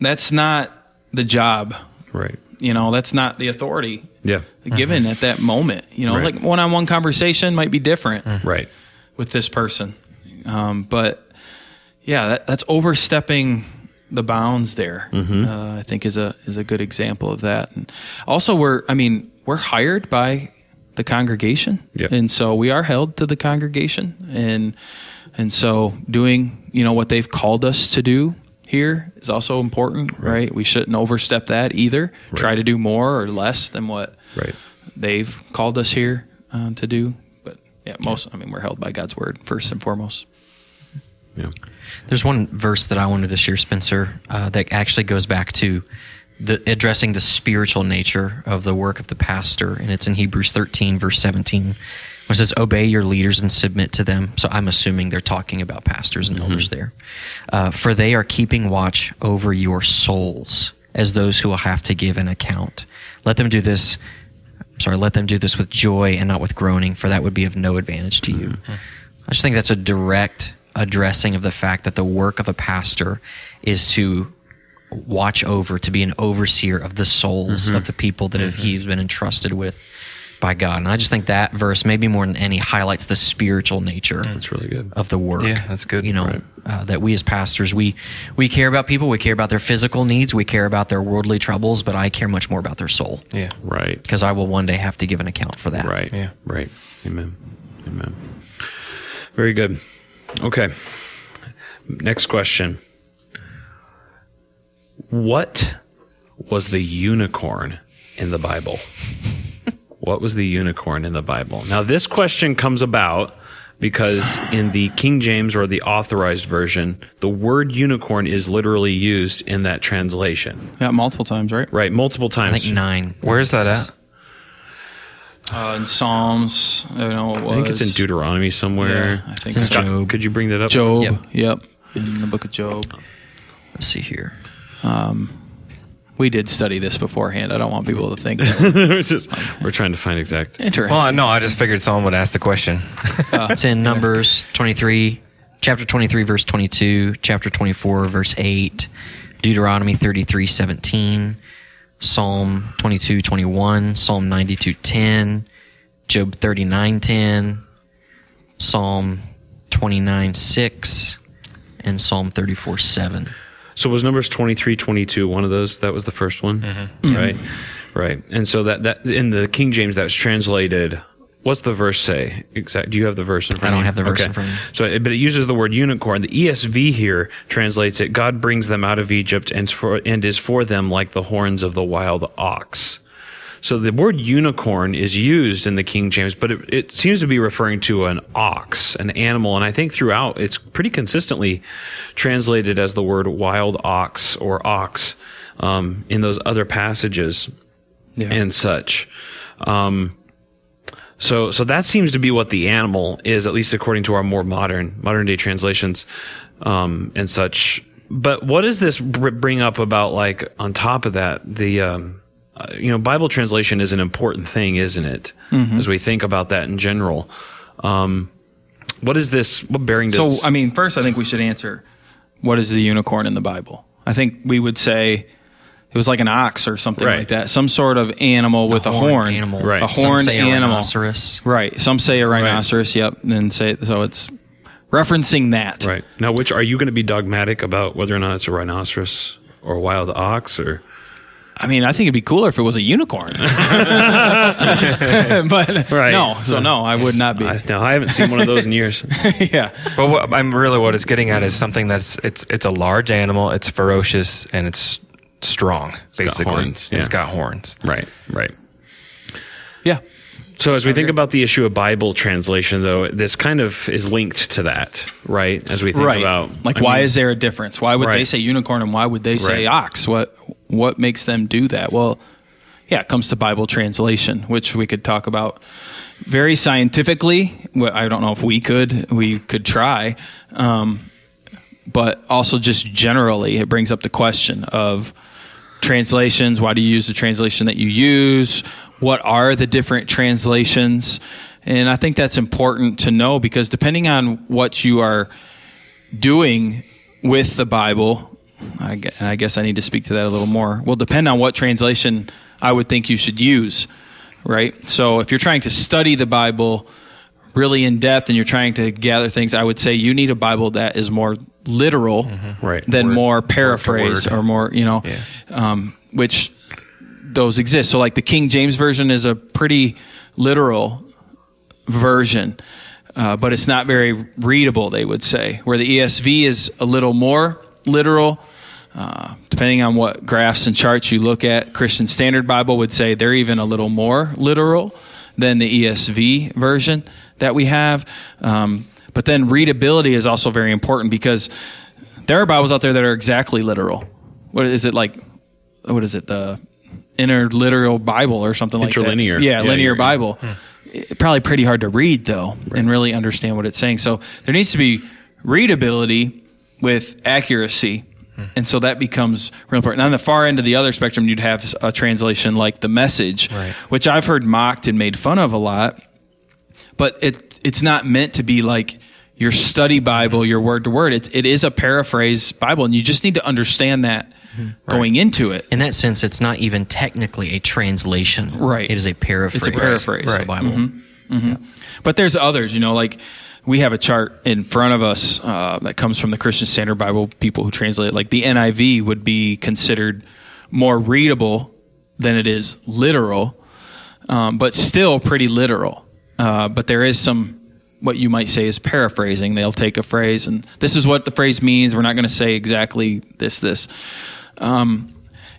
that's not the job. Right. You know, that's not the authority Yeah. given at that moment. You know, Right. like one on one conversation might be different Right. with this person. Um, but yeah, that, that's overstepping the bounds there. Uh, I think is a is a good example of that. And also, we're I mean we're hired by the congregation, Yep. and so we are held to the congregation, and and so doing you know what they've called us to do here is also important, right? We shouldn't overstep that either. Try to do more or less than what Right. they've called us here um, to do. But yeah, most I mean we're held by God's word first and foremost. Yeah. There's one verse that I wanted to share, Spencer, uh, that actually goes back to the addressing the spiritual nature of the work of the pastor, and it's in Hebrews 13, verse 17, where it says, "Obey your leaders and submit to them." So I'm assuming they're talking about pastors and elders there, uh, for they are keeping watch over your souls as those who will have to give an account. Let them do this. Sorry, let them do this with joy and not with groaning, for that would be of no advantage to you. I just think that's a direct addressing of the fact that the work of a pastor is to watch over, to be an overseer of the souls of the people that have, he's been entrusted with by God. And I just think that verse, maybe more than any, highlights the spiritual nature That's really good. of the work. Yeah, that's good. You know, Right. uh, that we as pastors, we we care about people, we care about their physical needs, we care about their worldly troubles, but I care much more about their soul Yeah. Right. because I will one day have to give an account for that. Right. Yeah. Right. Amen. Amen. Very good. Okay. Next question. What was the unicorn in the Bible? what was the unicorn in the Bible? Now, this question comes about because in the King James or the authorized version, the word unicorn is literally used in that translation. Yeah, multiple times, right? Right. Multiple I times. think nine. Where is that at? Uh, in Psalms, I don't know. It was. I think it's in Deuteronomy somewhere. Yeah, I think It's in so. Scott, Job. Could you bring that up? Job. Yep. Yep. In the book of Job. Let's see here. Um, we did study this beforehand. I don't want people to think. It's just- we're trying to find exact. Interesting. Well, no, I just figured someone would ask the question. Uh, it's in Numbers 23, chapter 23, verse 22, chapter 24, verse 8, Deuteronomy 33, 17, Psalm 22, 21, Psalm 92, 10, Job 39, 10, Psalm 29, 6, and Psalm 34, 7. So was Numbers 23, 22 one of those? That was the first one, mm-hmm. right? Right. And so that that in the King James that was translated. What's the verse say? Exact. Do you have the verse in front? I don't of you? have the verse in front of me. So, but it uses the word unicorn. The ESV here translates it: God brings them out of Egypt and for and is for them like the horns of the wild ox. So the word unicorn is used in the King James, but it, it seems to be referring to an ox, an animal, and I think throughout it's pretty consistently translated as the word wild ox or ox um, in those other passages and such. Um, so, so that seems to be what the animal is, at least according to our more modern, modern day translations, um, and such. But what does this br- bring up about, like, on top of that, the, um, uh, you know, Bible translation is an important thing, isn't it? As we think about that in general. Um, what is this? What bearing does? So, I mean, first, I think we should answer what is the unicorn in the Bible? I think we would say it was like an ox or something Right. like that, some sort of animal with a horned horn, animal. Right. A Some horned say a animal, rhinoceros. right? Some say a rhinoceros. Yep, and then say so. It's referencing that. right now, which are you going to be dogmatic about whether or not it's a rhinoceros or a wild ox or? I mean, I think it'd be cooler if it was a unicorn, but Right. no. So no, I would not be. I, no, I haven't seen one of those in years. yeah, But what, I'm really what it's getting at is something that's it's it's a large animal, it's ferocious, and it's strong. basically, horns, yeah. it's got horns. right, right. yeah. So as we think about the issue of Bible translation, though, this kind of is linked to that, right? As we think right. about, like, I why mean, is there a difference? Why would they say unicorn and why would they say Right. ox? What what makes them do that? Well, yeah, it comes to Bible translation, which we could talk about very scientifically. I don't know if we could. We could try, um, but also just generally, it brings up the question of translations. Why do you use the translation that you use? What are the different translations? And I think that's important to know because depending on what you are doing with the Bible, I gue- I guess I need to speak to that a little more. Will depend on what translation I would think you should use, right? So if you're trying to study the Bible really in depth and you're trying to gather things, I would say you need a Bible that is more literal Right. than Word- more paraphrase or more, you know, um, which those exist. So like the King James version is a pretty literal version, uh, but it's not very readable, they would say. Where the ESV is a little more literal, uh, depending on what graphs and charts you look at. Christian Standard Bible would say they're even a little more literal than the ESV version that we have. Um, But then readability is also very important because there are Bibles out there that are exactly literal. What is it like? What is it? The interliteral Bible or something like that. Interlinear. Yeah, Yeah, linear you're- Bible. It- Probably pretty hard to read though, and really understand what it's saying. So there needs to be readability with accuracy. Mm-hmm. And so that becomes real important. On the far end of the other spectrum, you'd have a translation like the message, Right. which I've heard mocked and made fun of a lot but it it's not meant to be like your study Bible, your word to word. It's it is a paraphrase Bible, and you just need to understand that mm-hmm. going into it. In that sense, it's not even technically a translation. Right. It is a paraphrase. It's a paraphrase. of the Bible. Mm-hmm. But there's others, you know, like we have a chart in front of us uh, that comes from the Christian Standard Bible. People who translate it, like the NIV, would be considered more readable than it is literal, um, but still pretty literal. Uh, but there is some what you might say is paraphrasing. They'll take a phrase and this is what the phrase means. We're not going to say exactly this this. Um,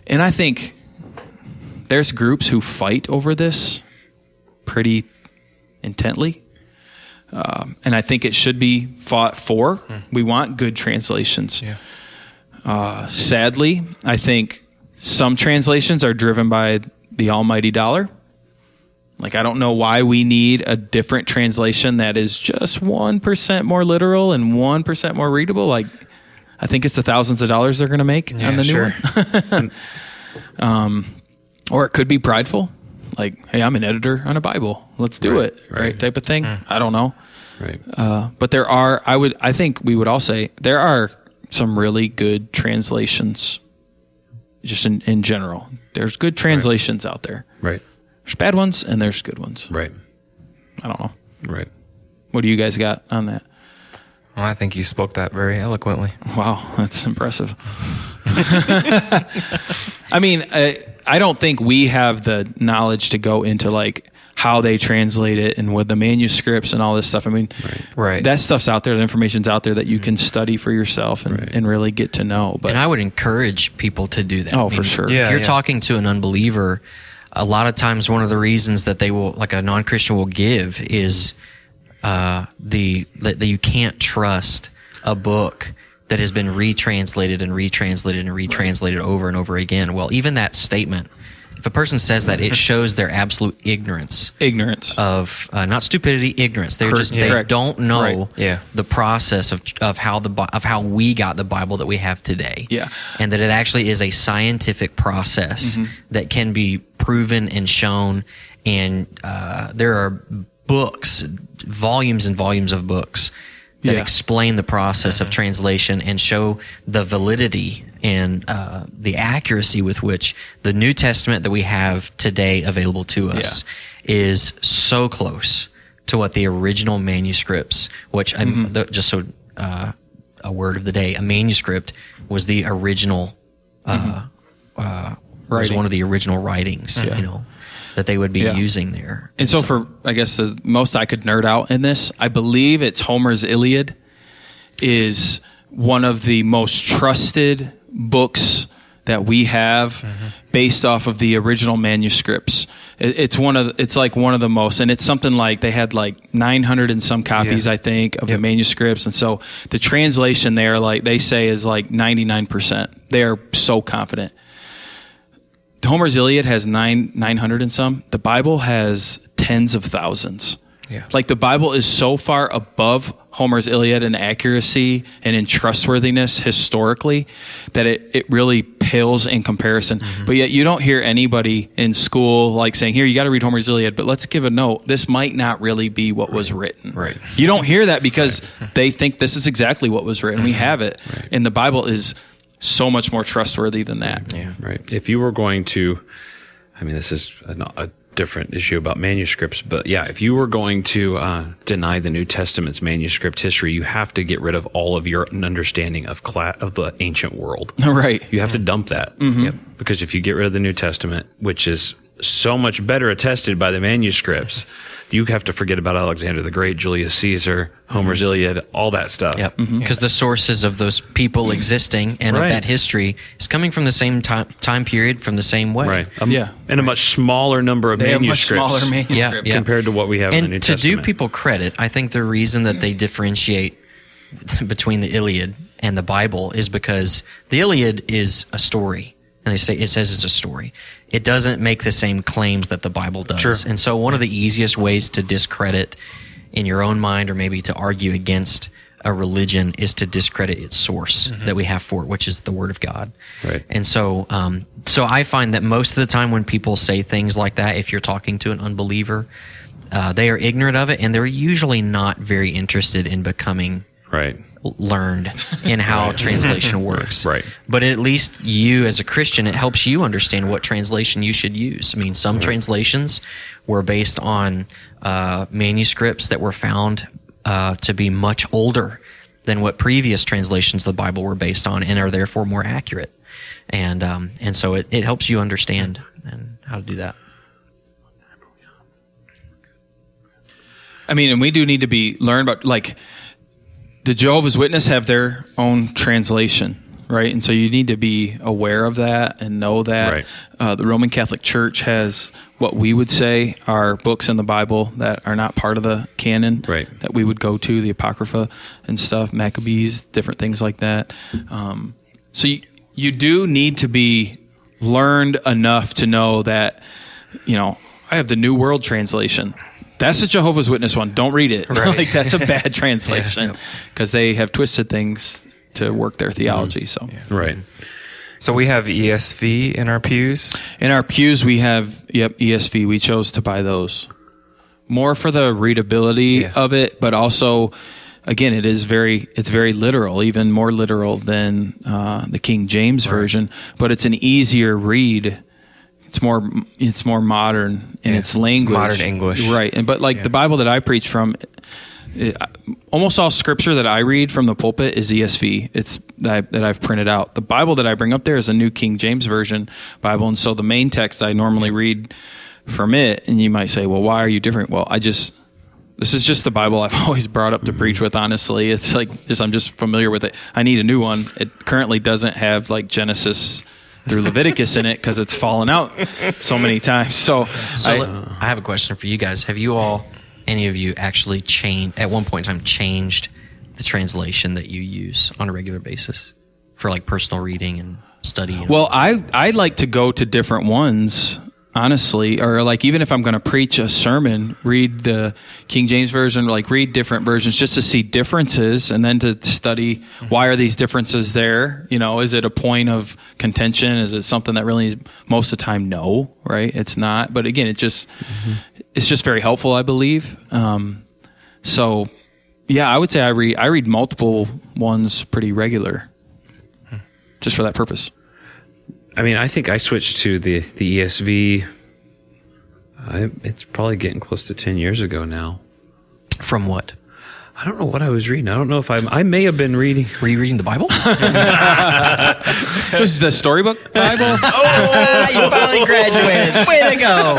and I think there's groups who fight over this pretty intently. Um, and I think it should be fought for. We want good translations. Yeah. Uh, sadly, I think some translations are driven by the almighty dollar. Like, I don't know why we need a different translation that is just 1% more literal and 1% more readable. Like, I think it's the thousands of dollars they're going to make Yeah, on the new sure. one. um, or it could be prideful. Like, hey, I'm an editor on a Bible. Let's do Right, it. Right. right. Type of thing. I don't know. Right. Uh, but there are, I would, I think we would all say there are some really good translations, just in, in general. There's good translations out there. Right. There's bad ones and there's good ones. Right. I don't know. Right. What do you guys got on that? Well, I think you spoke that very eloquently. Wow, that's impressive. I mean, I, I don't think we have the knowledge to go into like how they translate it and with the manuscripts and all this stuff. I mean, Right. that stuff's out there. The information's out there that you can study for yourself and, Right. and really get to know. But And I would encourage people to do that. Oh, for sure. If you're yeah. talking to an unbeliever, a lot of times one of the reasons that they will, like a non Christian will give, is uh, the that, that you can't trust a book that has been retranslated and retranslated and retranslated over and over again. Well, even that statement, if a person says that, it shows their absolute ignorance ignorance. of uh, not stupidity, ignorance. They're Cor- just yeah. they Correct. don't know Right. Yeah. the process of of how the Bi- of how we got the Bible that we have today. Yeah. and that it actually is a scientific process Mm-hmm. that can be proven and shown. And uh, there are books, volumes and volumes of books that Yeah. explain the process of translation and show the validity and uh, the accuracy with which the New Testament that we have today available to us is so close to what the original manuscripts, which I'm the, just so uh, a word of the day, a manuscript was the original, uh, uh, was one of the original writings, you know, that they would be Yeah. using there. And so, for I guess the most I could nerd out in this, I believe it's Homer's Iliad is one of the most trusted books that we have mm-hmm. based off of the original manuscripts. It, it's one of it's like one of the most, and it's something like they had like 900 and some copies, Yeah. I think, of the manuscripts, and so the translation there, like they say, is like 99 percent. They are so confident. Homer's Iliad has nine nine hundred and some. The Bible has tens of thousands. Yeah. Like the Bible is so far above Homer's Iliad in accuracy and in trustworthiness historically that it, it really pales in comparison. Mm-hmm. But yet you don't hear anybody in school like saying, Here, you got to read Homer's Iliad, but let's give a note. This might not really be what was written. Right. You don't hear that because they think this is exactly what was written. Mm-hmm. We have it. And the Bible is so much more trustworthy than that. Yeah. Right. If you were going to, I mean, this is a, a different issue about manuscripts, but yeah, if you were going to uh, deny the New Testament's manuscript history, you have to get rid of all of your understanding of cla- of the ancient world. Right. You have to dump that. Yep. Because if you get rid of the New Testament, which is so much better attested by the manuscripts you have to forget about Alexander the Great, Julius Caesar, Homer's mm-hmm. Iliad, all that stuff. Yep. Mm-hmm. Because the sources of those people mm-hmm. existing and Right. of that history is coming from the same time time period, from the same way. Right. Um, Yeah. And a much smaller number of They have much manuscripts. smaller manuscripts. Yeah. compared to what we have in the New And to do people credit, I think the reason that they differentiate between the Iliad and the Bible is because the Iliad is a story. And they say it says it's a story. It doesn't make the same claims that the Bible does. Sure. And so one of the easiest ways to discredit in your own mind or maybe to argue against a religion is to discredit its source that we have for it, which is the Word of God. Right. And so, um, so I find that most of the time when people say things like that, if you're talking to an unbeliever, uh, they are ignorant of it, and they're usually not very interested in becoming right. L- learned in how translation works. Right. But at least you, as a Christian, it helps you understand what translation you should use. I mean, some translations were based on uh, manuscripts that were found uh, to be much older than what previous translations of the Bible were based on, and are therefore more accurate. And um, and so it, it helps you understand and how to do that. I mean, and we do need to be learn about like the Jehovah's Witness have their own translation, right? And so you need to be aware of that and know that. Right. Uh, the Roman Catholic Church has what we would say are books in the Bible that are not part of the canon, Right. That we would go to the Apocrypha and stuff, Maccabees, different things like that. Um, so you, you do need to be learned enough to know that, you know, I have the New World Translation. That's the Jehovah's Witness one. Don't read it. like that's a bad translation because they have twisted things to work their theology. So Right. So we have ESV in our pews. in our pews we have yep ESV. We chose to buy those more for the readability Yeah. of it, but also again it is very it's very literal, even more literal than uh, the King James version. But it's an easier read. It's more it's more modern in Yeah, its it's language, modern English. right? And but like the Bible that I preach from, it, almost all scripture that I read from the pulpit is ESV. It's that, I, that I've printed out. The Bible that I bring up there is a New King James Version Bible, and so the main text I normally read from it. And you might say, "Well, why are you different?" Well, I just this is just the Bible I've always brought up to preach mm-hmm. with. Honestly, it's like just I'm just familiar with it. I need a new one. It currently doesn't have like Genesis through Leviticus in it because it's fallen out so many times. So, So I- I have a question for you guys. Have you all, any of you, actually changed at one point in time changed the translation that you use on a regular basis for like personal reading and study? and- Well, I I like to go to different ones, honestly, or like even if I'm going to preach a sermon, read the King James version, like read different versions just to see differences, and then to study why are these differences there? You know, is it a point of contention? Is it something that really is most of the time no, right? It's not. But again, it just it's just very helpful, I believe. Um, so. Yeah, I would say I read I read multiple ones pretty regular, just for that purpose. I mean, I think I switched to the the ESV. I, it's probably getting close to ten years ago now. from what? I don't know what I was reading. I don't know if I I may have been reading. Were you reading the Bible? This is the storybook Bible. Ah, you finally graduated. Way to go!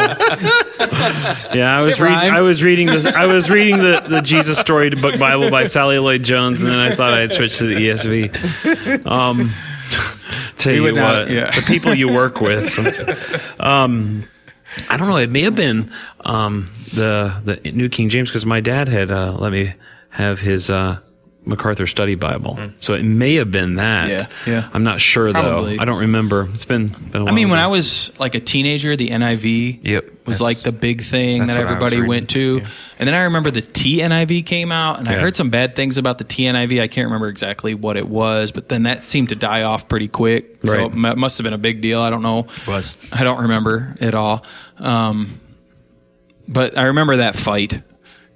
Yeah, I was reading. I was reading the I was reading the, the Jesus Storybook Bible by Sally Lloyd Jones, and then I thought I'd switch to the ESV. Um, tell you not- what, yeah. the people you work with. Um, I don't know. It may have been um, the the New King James because my dad had uh, let me have his uh, MacArthur Study Bible, so it may have been that. Yeah, yeah. I'm not sure Probably. though. I don't remember. It's been. been a I while mean, when ago. I was like a teenager, the NIV Yep, was that's- like the big thing that what I was everybody went to. Yeah. And then I remember the TNIV came out, and I heard some bad things about the TNIV. I can't remember exactly what it was, but then that seemed to die off pretty quick. Right. So it must have been a big deal. I don't know. Was. I don't remember at all. Um, but I remember that fight.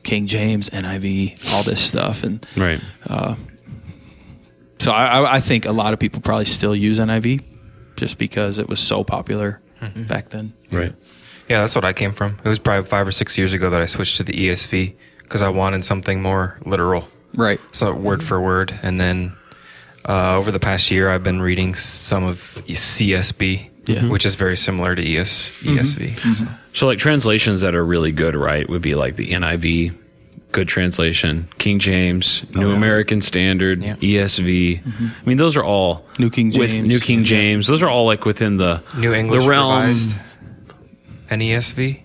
King James, NIV, all this stuff, and right. so I, I- I think a lot of people probably still use NIV just because it was so popular back then. Right. Yeah, that's what I came from. It was probably five or six years ago that I switched to the ESV because I wanted something more literal, Right. so word for word. And then uh, over the past year, I've been reading some of CSB Yeah. Mm-hmm. which is very similar to ES, mm-hmm. ESV. So. Mm-hmm. So, like translations that are really good, right, would be like the NIV, good translation, King James, oh, New American Standard, Yeah. ESV. I mean, those are all New King with James. New King James. Those are all like within the New English the realm, Revised, NESV.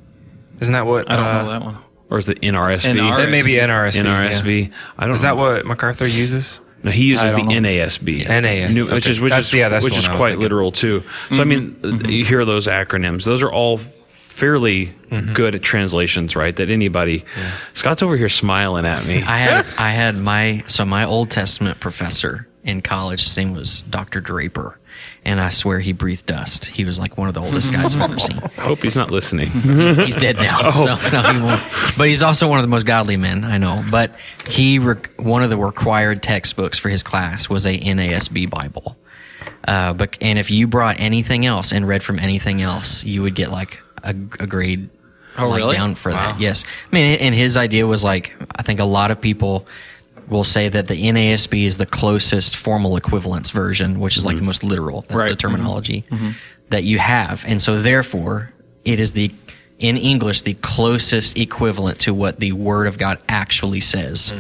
Isn't that what? I don't uh, know that one. or is it NRSV? NRSV. It may be NRSV. NRSV. yeah. I don't Is know. that what MacArthur uses? No, he uses the know. NASB. NASB, New- which is which That's- is yeah, which is one I was quite literal too. So I mean, uh, you hear those acronyms; those are all fairly good at translations, right? That anybody. Scott's over here smiling at me. I had I had my so my Old Testament professor in college. His name was Dr. Draper, and I swear he breathed dust. He was like one of the oldest guys I've ever seen. I hope he's not listening. He's, he's dead now, so no, he won't. But he's also one of the most godly men I know. But he rec- one of the required textbooks for his class was a NASB Bible. Uh, but and if you brought anything else and read from anything else, you would get like a, a grade Oh, like, really? down for that. Yes, I mean, and his idea was like I think a lot of people will say that the NASB is the closest formal equivalence version, which is like the mm-hmm. most literal. That's the Right. terminology mm-hmm. that you have, and so therefore it is the in English the closest equivalent to what the Word of God actually says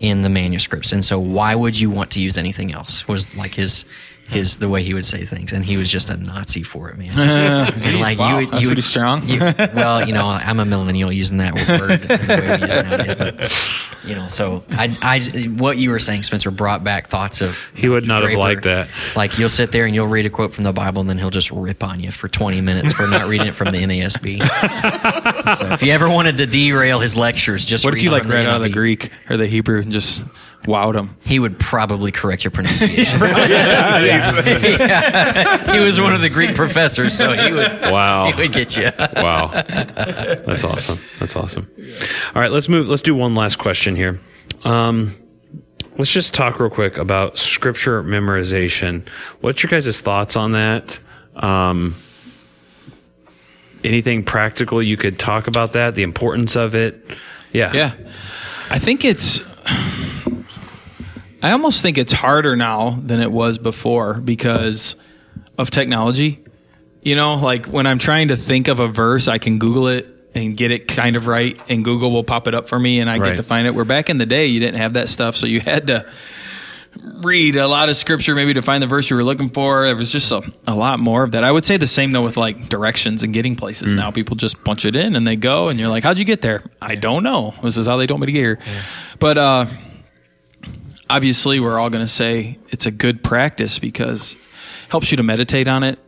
in the manuscripts. And so, why would you want to use anything else? Was like his his the way he would say things, and he was just a Nazi for it, man. and like wow, you, would, you would, strong. you- well, you know, I'm a millennial using that word in the way we use it nowadays, but you know, so I, I, what you were saying, Spencer, brought back thoughts of He would not have liked that. Like you'll sit there and you'll read a quote from the Bible, and then he'll just rip on you for 20 minutes for not reading it from the NASB. so if you ever wanted to derail his lectures, just What if you like from the read out of the Greek or the Hebrew and just wowed him? He would probably correct your pronunciation. Yeah. He was one of the Greek professors, so he would. Wow. He would get you. Wow. That's awesome. That's awesome. All right, let's move. Let's do one last question here. Um, let's just talk real quick about scripture memorization. What's your guys' thoughts on that? Um, anything practical you could talk about that? The importance of it? Yeah. Yeah. I think it's I almost think it's harder now than it was before because of technology. You know, like when I'm trying to think of a verse, I can Google it and get it kind of right and Google will pop it up for me and I Right. get to find it. Where back in the day you didn't have that stuff, so you had to read a lot of scripture maybe to find the verse you were looking for. There was just a, a lot more of that. I would say the same though with like directions and getting places now. People just punch it in and they go and you're like, How'd you get there? I don't know. This is how they told me to get here. But uh obviously we're all gonna say it's a good practice because it helps you to meditate on it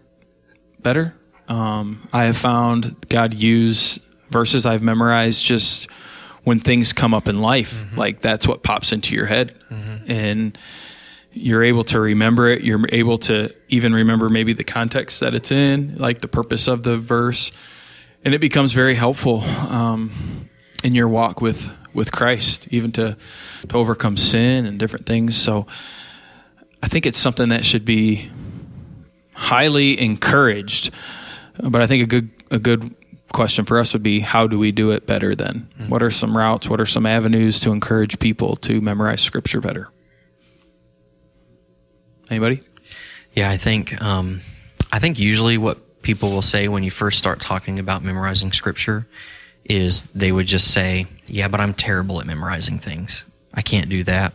better. Um, I have found God use verses I've memorized just when things come up in life. Like that's what pops into your head. And you're able to remember it. You're able to even remember maybe the context that it's in, like the purpose of the verse. And it becomes very helpful um, in your walk with, with Christ, even to, to overcome sin and different things. So I think it's something that should be highly encouraged. But I think a good a good question for us would be how do we do it better then? What are some routes, what are some avenues to encourage people to memorize scripture better? Anybody? Yeah, I think um, I think usually what people will say when you first start talking about memorizing scripture is they would just say, "Yeah, but I'm terrible at memorizing things. I can't do that."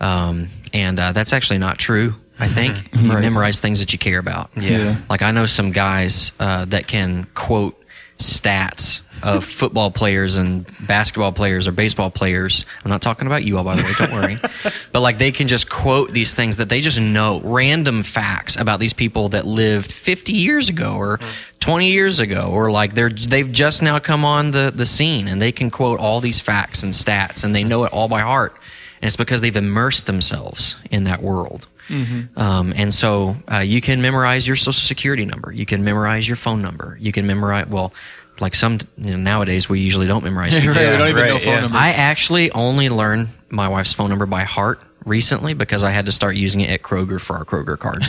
Um, and uh, that's actually not true. I think you Right. memorize things that you care about. Yeah. Like I know some guys uh, that can quote stats of football players and basketball players or baseball players. I'm not talking about you all, by the way. Don't worry. but like they can just quote these things that they just know, random facts about these people that lived 50 years ago or mm-hmm. 20 years ago, or like they're they've just now come on the the scene and they can quote all these facts and stats and they mm-hmm. know it all by heart. And it's because they've immersed themselves in that world. Um, and so uh, you can memorize your social security number. You can memorize your phone number. You can memorize, well, like some, you know, nowadays we usually don't memorize Right, we don't even right, know phone yeah. numbers. I actually only learned my wife's phone number by heart recently because I had to start using it at Kroger for our Kroger card.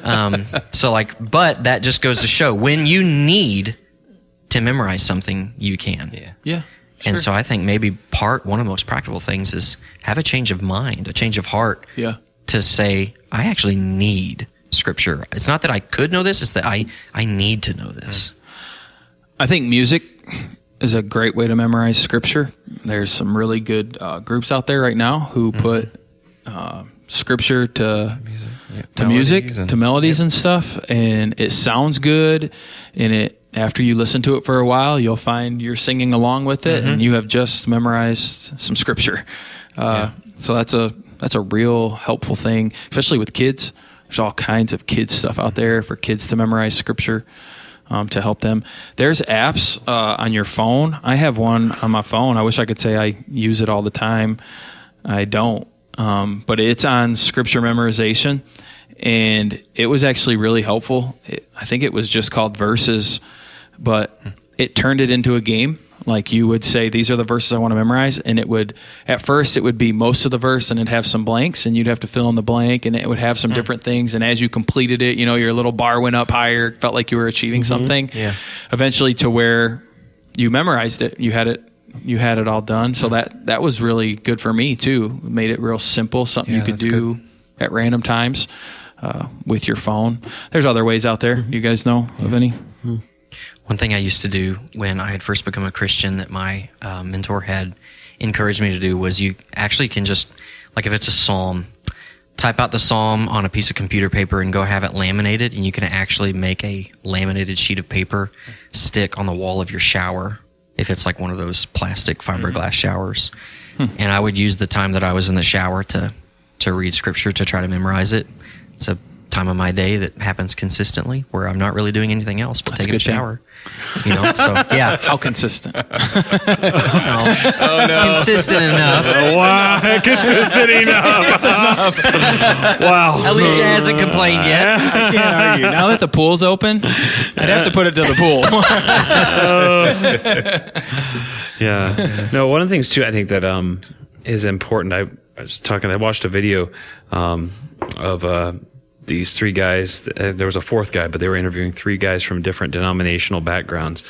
um, so like, but that just goes to show when you need to memorize something, you can. Yeah. yeah. And so I think maybe part one of the most practical things is have a change of mind, a change of heart Yeah. To say, I actually need scripture. It's not that I could know this; it's that I I need to know this. I think music is a great way to memorize scripture. There's some really good uh, groups out there right now who Mm-hmm. put uh, scripture to Yeah, to music, melodies and- to melodies and stuff, and it sounds good. And it after you listen to it for a while, you'll find you're singing along with it, Mm-hmm. and you have just memorized some scripture. Uh, So that's a that's a real helpful thing, especially with kids. There's all kinds of kids stuff out there for kids to memorize scripture um, to help them. There's apps uh, on your phone. I have one on my phone. I wish I could say I use it all the time. I don't. Um, but it's on scripture memorization, and it was actually really helpful. It, I think it was just called Verses, but it turned it into a game. Like you would say, these are the verses I want to memorize, and it would. At first, it would be most of the verse, and it'd have some blanks, and you'd have to fill in the blank, and it would have some mm. different things. And as you completed it, you know, your little bar went up higher, felt like you were achieving mm-hmm. something. Yeah. Eventually, to where you memorized it, you had it you had it all done. So mm. that that was really good for me too. Made it real simple, something Yeah, you could do at random times uh, with your phone. There's other ways out there. Mm-hmm. You guys know of any? Mm. One thing I used to do when I had first become a Christian that my uh, mentor had encouraged me to do was you actually can just, like if it's a psalm, type out the psalm on a piece of computer paper and go have it laminated, and you can actually make a laminated sheet of paper stick on the wall of your shower if it's like one of those plastic fiberglass showers. And I would use the time that I was in the shower to to read scripture to try to memorize it. It's a time of my day that happens consistently where I'm not really doing anything else but That's taking a thing. shower. You know, so yeah, How consistent? Oh no! consistent enough. wow, consistent enough. wow. Alicia hasn't complained yet. I can't argue. Now that the pool's open, I'd have to put it to the pool. Yeah. No, one of the things too, I think that um, is important. I, I was talking. I watched a video um, of uh, these three guys. Uh, there was a fourth guy, but they were interviewing three guys from different denominational backgrounds.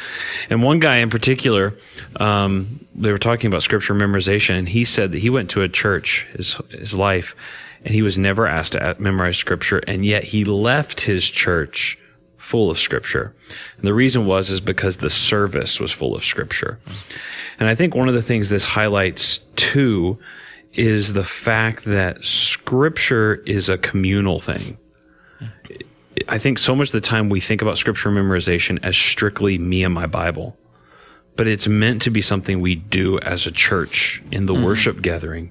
And one guy in particular, um, they were talking about scripture memorization, and he said that he went to a church his his life, and he was never asked to memorize scripture, and yet he left his church full of scripture. And the reason was is because the service was full of scripture. And I think one of the things this highlights too is the fact that scripture is a communal thing. I think so much of the time we think about scripture memorization as strictly me and my Bible. But it's meant to be something we do as a church in the worship gathering.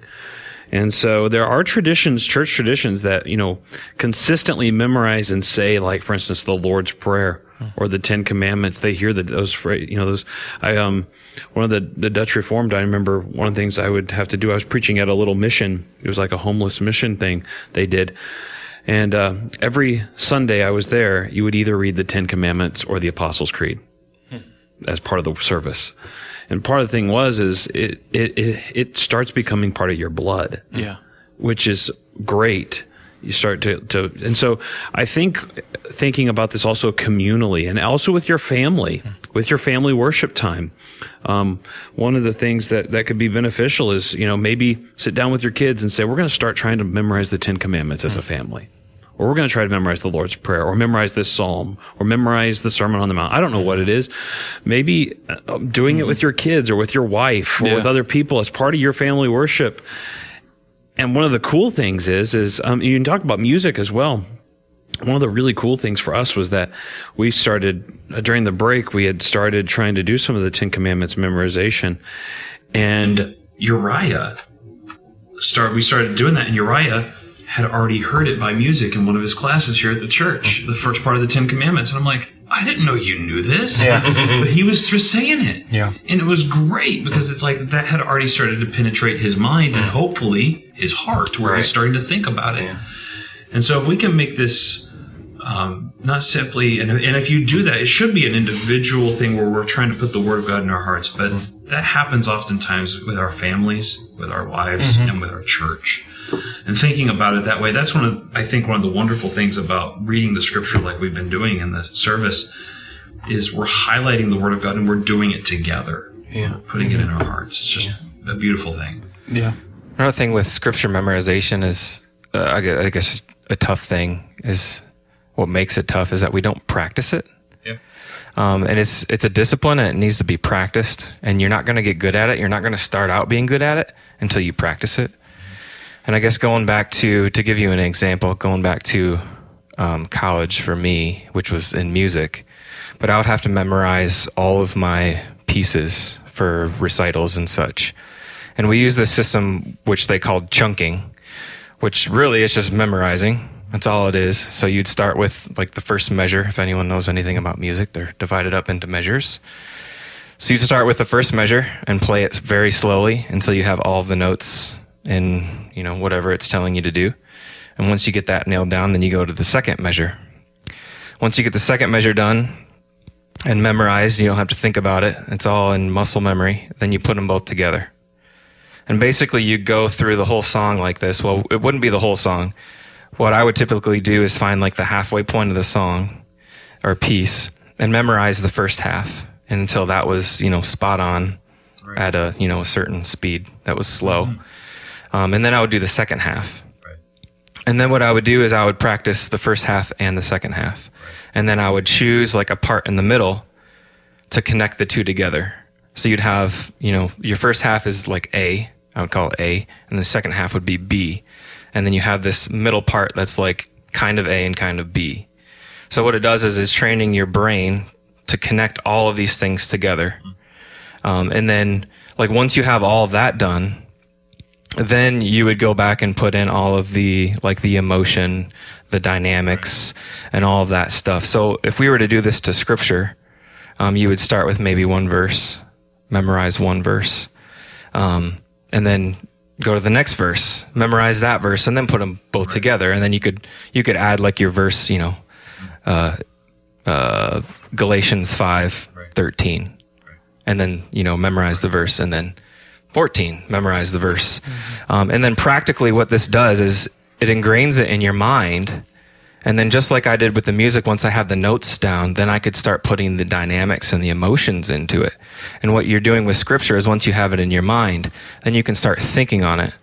And so there are traditions, church traditions that, you know, consistently memorize and say, like, for instance, the Lord's Prayer or the Ten Commandments. They hear that those, you know, those, I, um, one of the, the Dutch Reformed, I remember one of the things I would have to do, I was preaching at a little mission. It was like a homeless mission thing they did. And, uh, every Sunday I was there, you would either read the Ten Commandments or the Apostles' Creed as part of the service. And part of the thing was is it it it, it starts becoming part of your blood, yeah. which is great. You start to, to and so I think thinking about this also communally and also with your family, with your family worship time. Um, one of the things that, that could be beneficial is, you know, maybe sit down with your kids and say, we're going to start trying to memorize the Ten Commandments as a family or we're going to try to memorize the Lord's Prayer, or memorize this psalm, or memorize the Sermon on the Mount. I don't know what it is. Maybe uh, doing it with your kids, or with your wife, or Yeah. with other people as part of your family worship. And one of the cool things is, is um, you can talk about music as well. One of the really cool things for us was that we started uh, during the break. We had started trying to do some of the Ten Commandments memorization, and Uriah start we started doing that and Uriah had already heard it by music in one of his classes here at the church, the first part of the Ten Commandments. And I'm like, I didn't know you knew this. but he was just saying it. Yeah. And it was great because it's like that had already started to penetrate his mind and hopefully his heart where he's starting to think about it. And so if we can make this um, not simply, and, and if you do that, it should be an individual thing where we're trying to put the word of God in our hearts. But that happens oftentimes with our families, with our wives, and with our church. And thinking about it that way, that's one of, I think, one of the wonderful things about reading the scripture like we've been doing in the service is we're highlighting the word of God and we're doing it together. Yeah. Putting it in our hearts. It's just a beautiful thing. Yeah. Another thing with scripture memorization is, uh, I guess, a tough thing is what makes it tough is that we don't practice it. Yeah. Um, and it's it's a discipline and it needs to be practiced. And you're not going to get good at it. You're not going to start out being good at it until you practice it. And I guess going back to to give you an example, going back to um, college for me, which was in music, but I would have to memorize all of my pieces for recitals and such. And we use this system which they called chunking, which really is just memorizing. That's all it is. So you'd start with like the first measure. If anyone knows anything about music, they're divided up into measures. So you start with the first measure and play it very slowly until you have all of the notes in, you know, whatever it's telling you to do. And once you get that nailed down, then you go to the second measure. Once you get the second measure done and memorized, you don't have to think about it. It's all in muscle memory. Then you put them both together. And basically, you go through the whole song like this. Well, it wouldn't be the whole song. What I would typically do is find like the halfway point of the song or piece and memorize the first half until that was, you know, spot on at a, you know, a certain speed that was slow. Um, and then I would do the second half. And then what I would do is I would practice the first half and the second half. And then I would choose like a part in the middle to connect the two together. So you'd have, you know, your first half is like A, I would call it A, and the second half would be B. And then you have this middle part that's like kind of A and kind of B. So what it does is it's training your brain to connect all of these things together. Um, and then like once you have all that done, then you would go back and put in all of the like the emotion, the dynamics, and all of that stuff. So if we were to do this to scripture, um, you would start with maybe one verse, memorize one verse, um, and then go to the next verse, memorize that verse, and then put them both together. And then you could you could add like your verse, you know, uh, uh, Galatians five thirteen, and then you know memorize the verse, and then 14 memorize the verse. Um, and then practically what this does is it ingrains it in your mind and then just like i did with the music once i have the notes down then i could start putting the dynamics and the emotions into it. And what you're doing with scripture is once you have it in your mind then you can start thinking on it.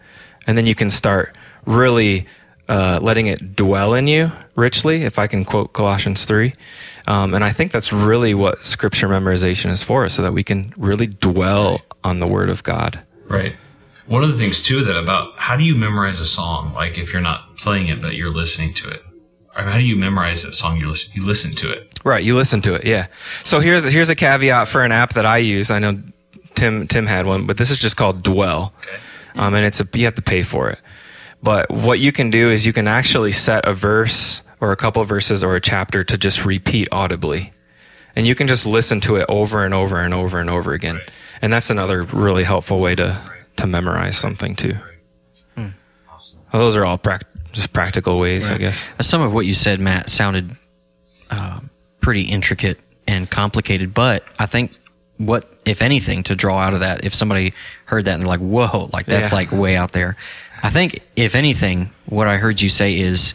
And then you can start really uh, letting it dwell in you richly if i can quote colossians 3 um, and i think that's really what scripture memorization is for so that we can really dwell on the word of god. Right. One of the things too that about how do you memorize a song? Like if you're not playing it but you're listening to it, how do you memorize that song? You listen, you listen to it. Right, you listen to it, yeah. So here's here's a caveat for an app that I use. I know Tim Tim had one, but this is just called Dwell, um, and it's a you have to pay for it. But what you can do is you can actually set a verse or a couple verses or a chapter to just repeat audibly, and you can just listen to it over and over and over and over again. And that's another really helpful way to to memorize something too. Well, those are all prac- just practical ways, I guess. Some of what you said, Matt, sounded uh, pretty intricate and complicated, but I think what, if anything, to draw out of that, if somebody heard that and like, whoa, like that's Yeah. like way out there. I think, if anything, what I heard you say is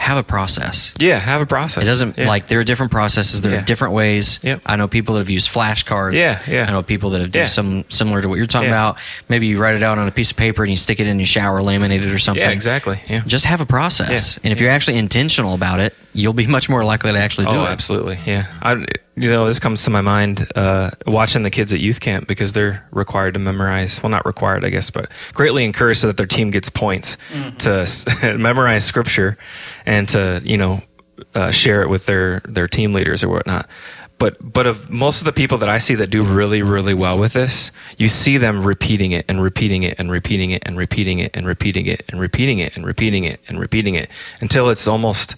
have a process. Yeah, have a process. It doesn't Yeah. like there are different processes. There Yeah. are different ways. Yep. I know people that have used flashcards. Yeah, yeah. I know people that have done Yeah. some similar to what you're talking about. Maybe you write it out on a piece of paper and you stick it in your shower, laminate it or something. Yeah, exactly. Yeah. Just have a process, and if you're actually intentional about it, you'll be much more likely to actually do oh, it. absolutely. Yeah. I, you know, this comes to my mind uh, watching the kids at youth camp because they're required to memorize. Well, not required, I guess, but greatly encouraged so that their team gets points to memorize scripture and to you know uh, share it with their their team leaders or whatnot. But but of most of the people that I see that do really really well with this, you see them repeating it and repeating it and repeating it and repeating it and repeating it and repeating it and repeating it and repeating it and repeating it until it's almost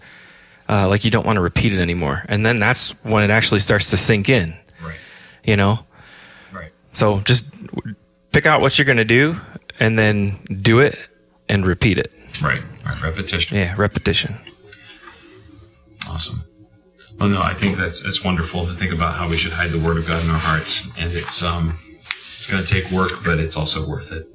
uh, like you don't want to repeat it anymore. And then that's when it actually starts to sink in, Right. you know? Right. So just pick out what you're going to do and then do it and repeat it. Right. Right. Repetition. Yeah, repetition. Awesome. Well, no, I think that's it's wonderful to think about how we should hide the Word of God in our hearts, and it's um, it's going to take work, but it's also worth it.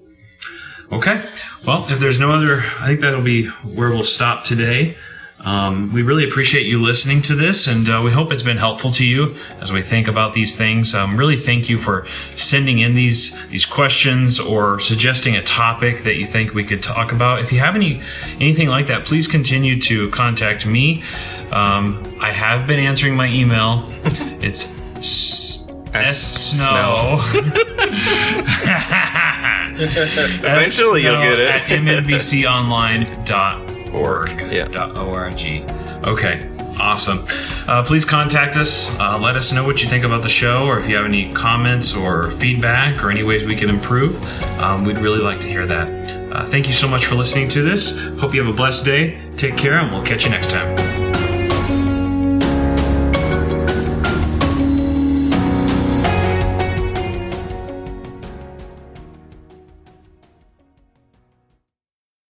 Okay. Well, if there's no other, I think that'll be where we'll stop today. Um, we really appreciate you listening to this, and uh, we hope it's been helpful to you as we think about these things. Um, really, thank you for sending in these these questions or suggesting a topic that you think we could talk about. If you have any anything like that, please continue to contact me. Um, I have been answering my email. It's s- S- snow. Eventually you'll get it. at mnbconline.org. Yeah. .org. Okay. Awesome. Uh, please contact us. Uh, let us know what you think about the show, or if you have any comments or feedback, or any ways we can improve. Um, we'd really like to hear that. Uh, thank you so much for listening to this. Hope you have a blessed day. Take care, and we'll catch you next time.